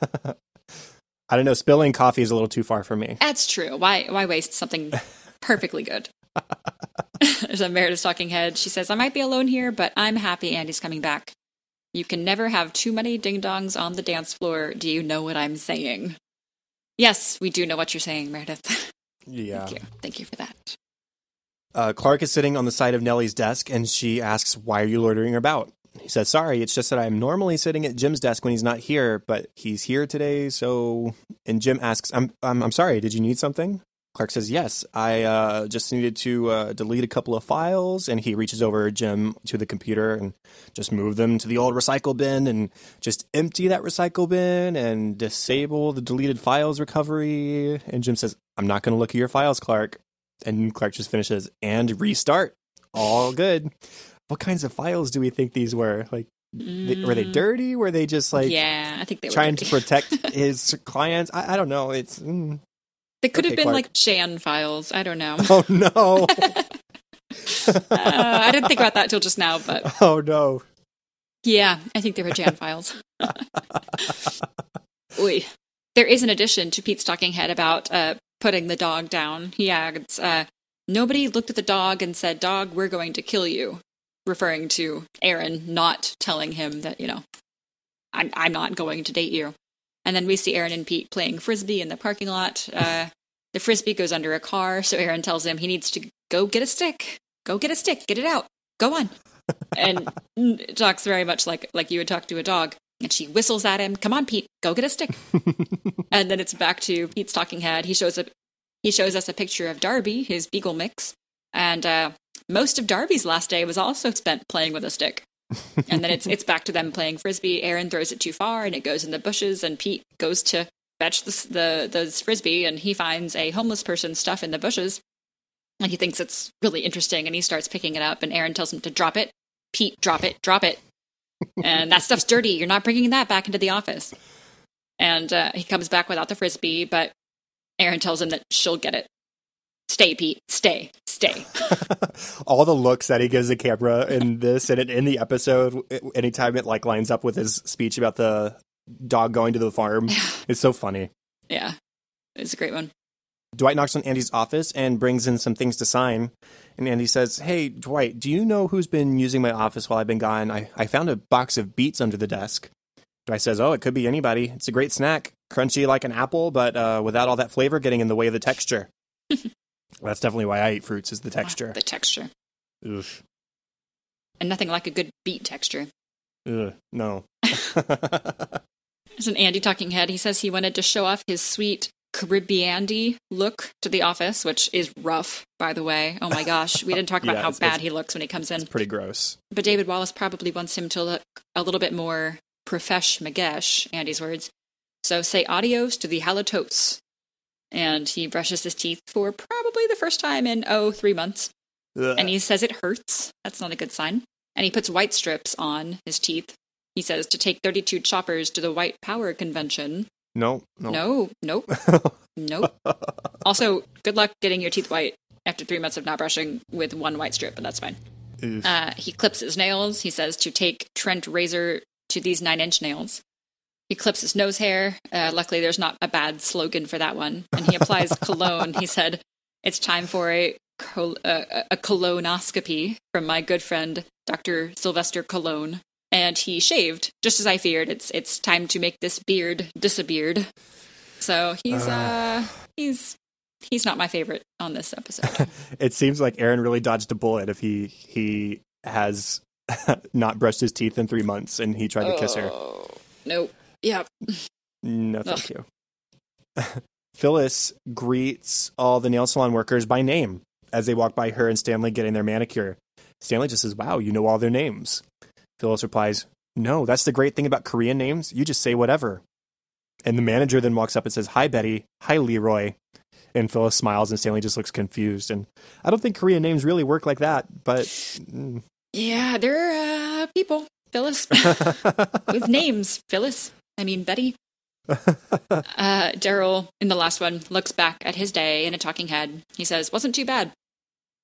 I don't know. Spilling coffee is a little too far for me. That's true. Why why waste something *laughs* perfectly good? *laughs* There's a Meredith talking head. She says, "I might be alone here, but I'm happy Andy's coming back. You can never have too many ding dongs on the dance floor. Do you know what I'm saying?" Yes, we do know what you're saying, Meredith. Yeah. Thank you. Thank you for that. Uh, Clark is sitting on the side of Nellie's desk, and she asks, "Why are you loitering about?" He says, "Sorry, it's just that I'm normally sitting at Jim's desk when he's not here, but he's here today, so." And Jim asks, "I'm I'm, I'm sorry. Did you need something?" Clark says, "Yes, I uh, just needed to uh, delete a couple of files." And he reaches over Jim to the computer and just move them to the old recycle bin and just empty that recycle bin and disable the deleted files recovery. And Jim says, "I'm not going to look at your files, Clark." And Clark just finishes and restart. All good. What kinds of files do we think these were? Like, they, were they dirty? Were they just like yeah, I think they were trying to protect *laughs* his clients? I, I don't know. It's mm. They could have been Clark. like Jan files. I don't know. *laughs* oh no, *laughs* Uh, I didn't think about that till just now, but *laughs* oh no. yeah, I think they were Jan files. Oy. There is an addition to Pete's talking head about uh, putting the dog down. He adds, uh, "Nobody looked at the dog and said, "Dog, we're going to kill you," referring to Erin not telling him that you know, I'm I'm not going to date you. And then we see Erin and Pete playing frisbee in the parking lot. Uh, the frisbee goes under a car, so Erin tells him he needs to go get a stick. Go get a stick. Get it out. Go on. *laughs* And talks very much like like you would talk to a dog. And she whistles at him. Come on, Pete. Go get a stick. *laughs* and then it's back to Pete's talking head. He shows up. He shows us a picture of Darby, his beagle mix, and uh, most of Darby's last day was also spent playing with a stick. And then it's it's back to them playing frisbee. Erin throws it too far, and it goes in the bushes. And Pete goes to fetch the the, the frisbee, and he finds a homeless person's stuff in the bushes. And he thinks it's really interesting, and he starts picking it up. And Erin tells him to drop it. Pete, drop it, drop it. and that stuff's dirty. You're not bringing that back into the office. And uh, he comes back without the frisbee, but Erin tells him that she'll get it. Stay, Pete. Stay. Stay. *laughs* All the looks that he gives the camera in this and in the episode, anytime it like lines up with his speech about the dog going to the farm, *laughs* it's so funny. yeah. It's a great one. Dwight knocks on Andy's office and brings in some things to sign. And Andy says, Hey, Dwight, do you know who's been using my office while I've been gone? I, I found a box of beets under the desk. Dwight says, Oh, it could be anybody. It's a great snack. Crunchy like an apple, but uh, without all that flavor getting in the way of the texture. *laughs* That's definitely why I eat fruits, is the texture. The texture. Oof. And nothing like a good beet texture. Ugh, no. *laughs* There's an Andy talking head. He says he wanted to show off his sweet Caribbean look to the office, which is rough, by the way. Oh my gosh. We didn't talk *laughs* about Yeah, how bad he looks when he comes in. Pretty gross. But David Wallace probably wants him to look a little bit more profesh magesh, Andy's words. So say adios to the halitosis. And he brushes his teeth for probably the first time in, oh, three months. Ugh. And he says it hurts. That's not a good sign. And he puts white strips on his teeth. He says to take 32 choppers to the White Power Convention. No, no. No, nope, *laughs* nope. Also, good luck getting your teeth white after three months of not brushing with one white strip, but that's fine. Uh, he clips his nails. He says to take Trent Reznor to these nine inch nails. He clips his nose hair. Uh, luckily, there's not a bad slogan for that one. And he applies *laughs* cologne. He said, It's time for a, col- uh, a colonoscopy from my good friend, Dr. Sylvester Cologne. And he shaved, just as I feared. It's it's time to make this beard disappeared. So he's uh he's he's not my favorite on this episode. *laughs* it seems like Erin really dodged a bullet if he he has *laughs* not brushed his teeth in three months and he tried to kiss her. Oh, Nope. Yep. No, thank you. *laughs* Phyllis greets all the nail salon workers by name as they walk by her and Stanley getting their manicure. Stanley just says, Wow, you know all their names. Phyllis replies, No, that's the great thing about Korean names. You just say whatever. And the manager then walks up and says, Hi, Betty. Hi, Leroy. And Phyllis smiles and Stanley just looks confused. And I don't think Korean names really work like that, but. mm. Yeah, they're uh, people. Phyllis *laughs* with names. Phyllis. I mean Betty. *laughs* uh, Darryl in the last one looks back at his day in a talking head. He says, "Wasn't too bad.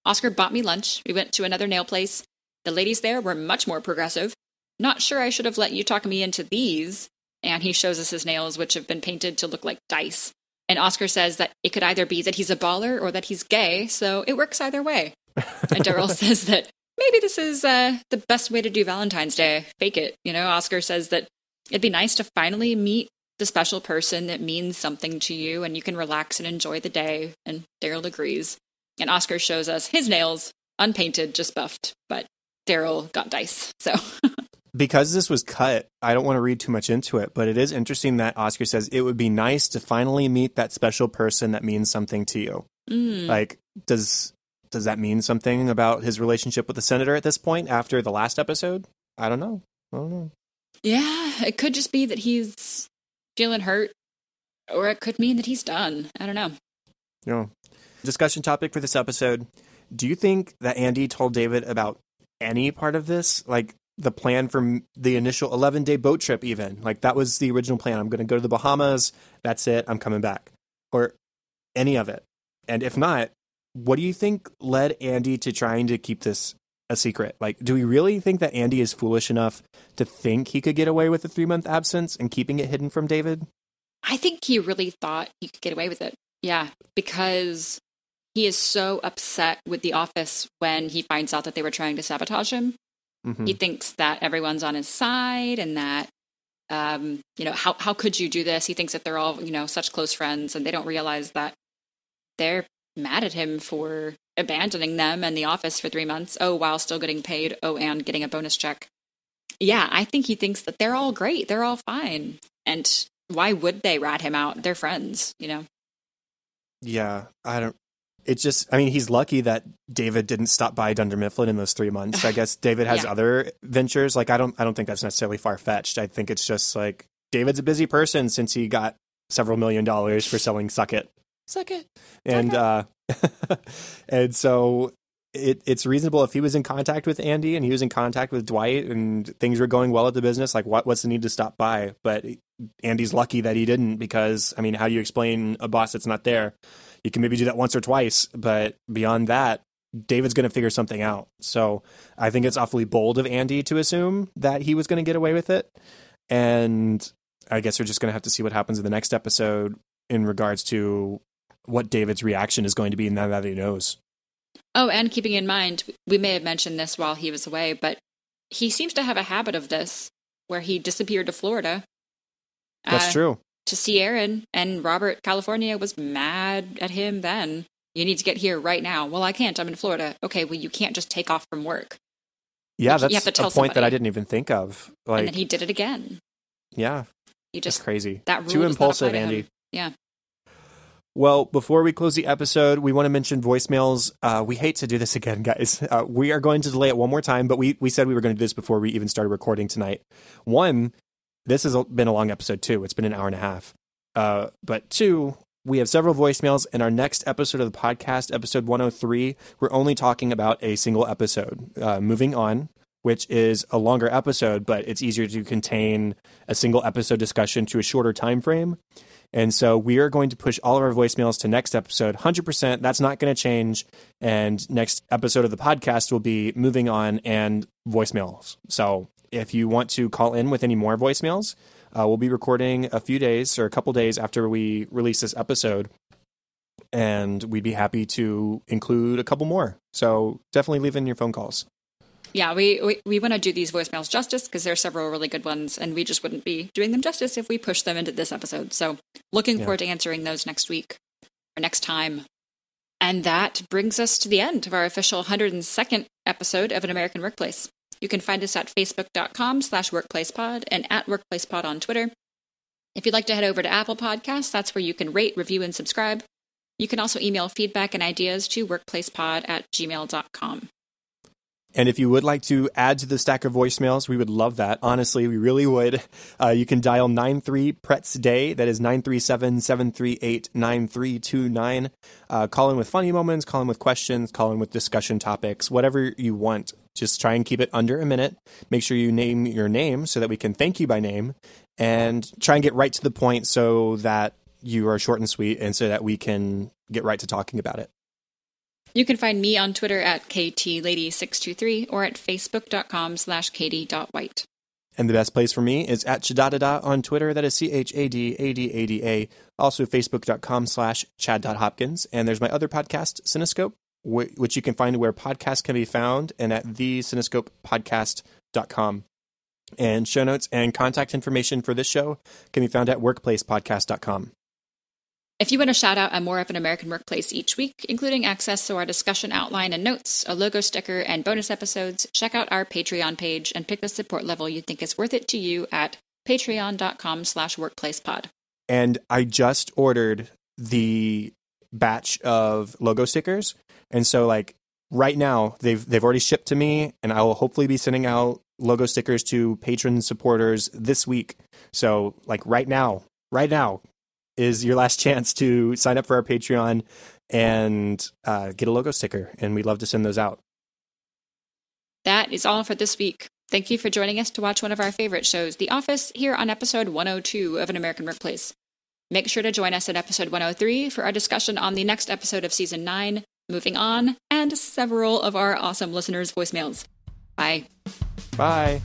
Oscar bought me lunch. We went to another nail place. The ladies there were much more progressive. Not sure I should have let you talk me into these." And he shows us his nails, which have been painted to look like dice. And Oscar says that it could either be that he's a baller or that he's gay, so it works either way. And Darryl *laughs* says that maybe this is uh, the best way to do Valentine's Day. Fake it. You know, Oscar says that it'd be nice to finally meet the special person that means something to you and you can relax and enjoy the day. And Darryl agrees. And Oscar shows us his nails, unpainted, just buffed, but Darryl got dice. So *laughs* because this was cut, I don't want to read too much into it, but it is interesting that Oscar says it would be nice to finally meet that special person that means something to you. mm, Like, does does that mean something about his relationship with the senator at this point after the last episode? I don't know. I don't know. Yeah, it could just be that he's feeling hurt, or it could mean that he's done. I don't know. Yeah. Discussion topic for this episode. Do you think that Andy told David about any part of this? Like the plan for the initial 11 day boat trip, even? Like that was the original plan. I'm going to go to the Bahamas. That's it. I'm coming back. Or any of it. And if not, what do you think led Andy to trying to keep this a secret? Like, do we really think that Andy is foolish enough to think he could get away with a three month absence and keeping it hidden from David? I think he really thought he could get away with it. Yeah, because he is so upset with the office when he finds out that they were trying to sabotage him. Mhm. He thinks that everyone's on his side and that um, you know, how how could you do this? He thinks that they're all, you know, such close friends and they don't realize that they're mad at him for abandoning them and the office for 3 months. Oh, while still getting paid. Oh, and getting a bonus check. Yeah, I think he thinks that they're all great. They're all fine. And why would they rat him out? They're friends, you know. Yeah, I don't. It's just, I mean, he's lucky that David didn't stop by Dunder Mifflin in those three months. I *laughs* guess David has Yeah. other ventures. Like, I don't, I don't think that's necessarily far fetched. I think it's just like David's a busy person since he got several million dollars for selling Suck It, Suck It, and uh, *laughs* and so it, it's reasonable if he was in contact with Andy and he was in contact with Dwight and things were going well at the business. Like, what, what's the need to stop by? But Andy's lucky that he didn't because, I mean, how do you explain a boss that's not there? You can maybe do that once or twice, but beyond that, David's going to figure something out. So I think it's awfully bold of Andy to assume that he was going to get away with it. And I guess we're just going to have to see what happens in the next episode in regards to what David's reaction is going to be now that he knows. Oh, and keeping in mind, we may have mentioned this while he was away, but he seems to have a habit of this where he disappeared to Florida. That's uh, true. To see Erin, and Robert California was mad at him then. You need to get here right now. Well, I can't. I'm in Florida. Okay, well, you can't just take off from work. Yeah, you that's have a tell point that. I didn't even think of. Like, and then he did it again. yeah, you just just crazy. that rule Too does not impulsive, him. Andy. Yeah. Well, before we close the episode, we want to mention voicemails. Uh, we hate to do this again, guys. *laughs* Uh, we are going to delay it one more time, but we, we said we were going to do this before we even started recording tonight. One, this has been a long episode too. It's been an hour and a half. Uh, but two, we have several voicemails. In our next episode of the podcast, episode 103, we're only talking about a single episode. Uh, moving on, which is a longer episode, but it's easier to contain a single episode discussion to a shorter time frame. And so we are going to push all of our voicemails to next episode, 100%. That's not going to change. And next episode of the podcast will be moving on and voicemails. So if you want to call in with any more voicemails, uh, we'll be recording a few days or a couple days after we release this episode. And we'd be happy to include a couple more. So definitely leave in your phone calls yeah, we, we, we want to do these voicemails justice because there are several really good ones, and we just wouldn't be doing them justice if we pushed them into this episode. So, looking yeah. forward to answering those next week or next time. And that brings us to the end of our official 102nd episode of An American Workplace. You can find us at facebook.com slash workplacepod and at workplacepod on Twitter. If you'd like to head over to Apple Podcasts, that's where you can rate, review, and subscribe. You can also email feedback and ideas to workplacepod at gmail.com. And if you would like to add to the stack of voicemails, we would love that. Honestly, we really would. Uh, you can dial 93 Pretz Day. That is 937 738 9329. Uh, call in with funny moments, call in with questions, call in with discussion topics, whatever you want. Just try and keep it under a minute. Make sure you name your name so that we can thank you by name and try and get right to the point so that you are short and sweet and so that we can get right to talking about it. You can find me on Twitter at ktlady623 or at facebook.com slash katie.white. And the best place for me is at Chadadada on Twitter. That is C H A D A D A D A. Also, facebook.com slash chad.hopkins. And there's my other podcast, Cinescope, which you can find where podcasts can be found and at thecinescopepodcast.com. And show notes and contact information for this show can be found at workplacepodcast.com. If you want to shout out a more of an American workplace each week, including access to our discussion outline and notes, a logo sticker, and bonus episodes, check out our Patreon page and pick the support level you think is worth it to you at patreon.com slash workplacepod. And I just ordered the batch of logo stickers. And so like right now they've they've already shipped to me and I will hopefully be sending out logo stickers to patron supporters this week. So like right now, right now, is your last chance to sign up for our Patreon and uh, get a logo sticker. And we'd love to send those out. That is all for this week. Thank you for joining us to watch one of our favorite shows, The Office, here on episode 102 of An American Workplace. Make sure to join us at episode 103 for our discussion on the next episode of season 9, Moving On, and several of our awesome listeners' voicemails. Bye. Bye.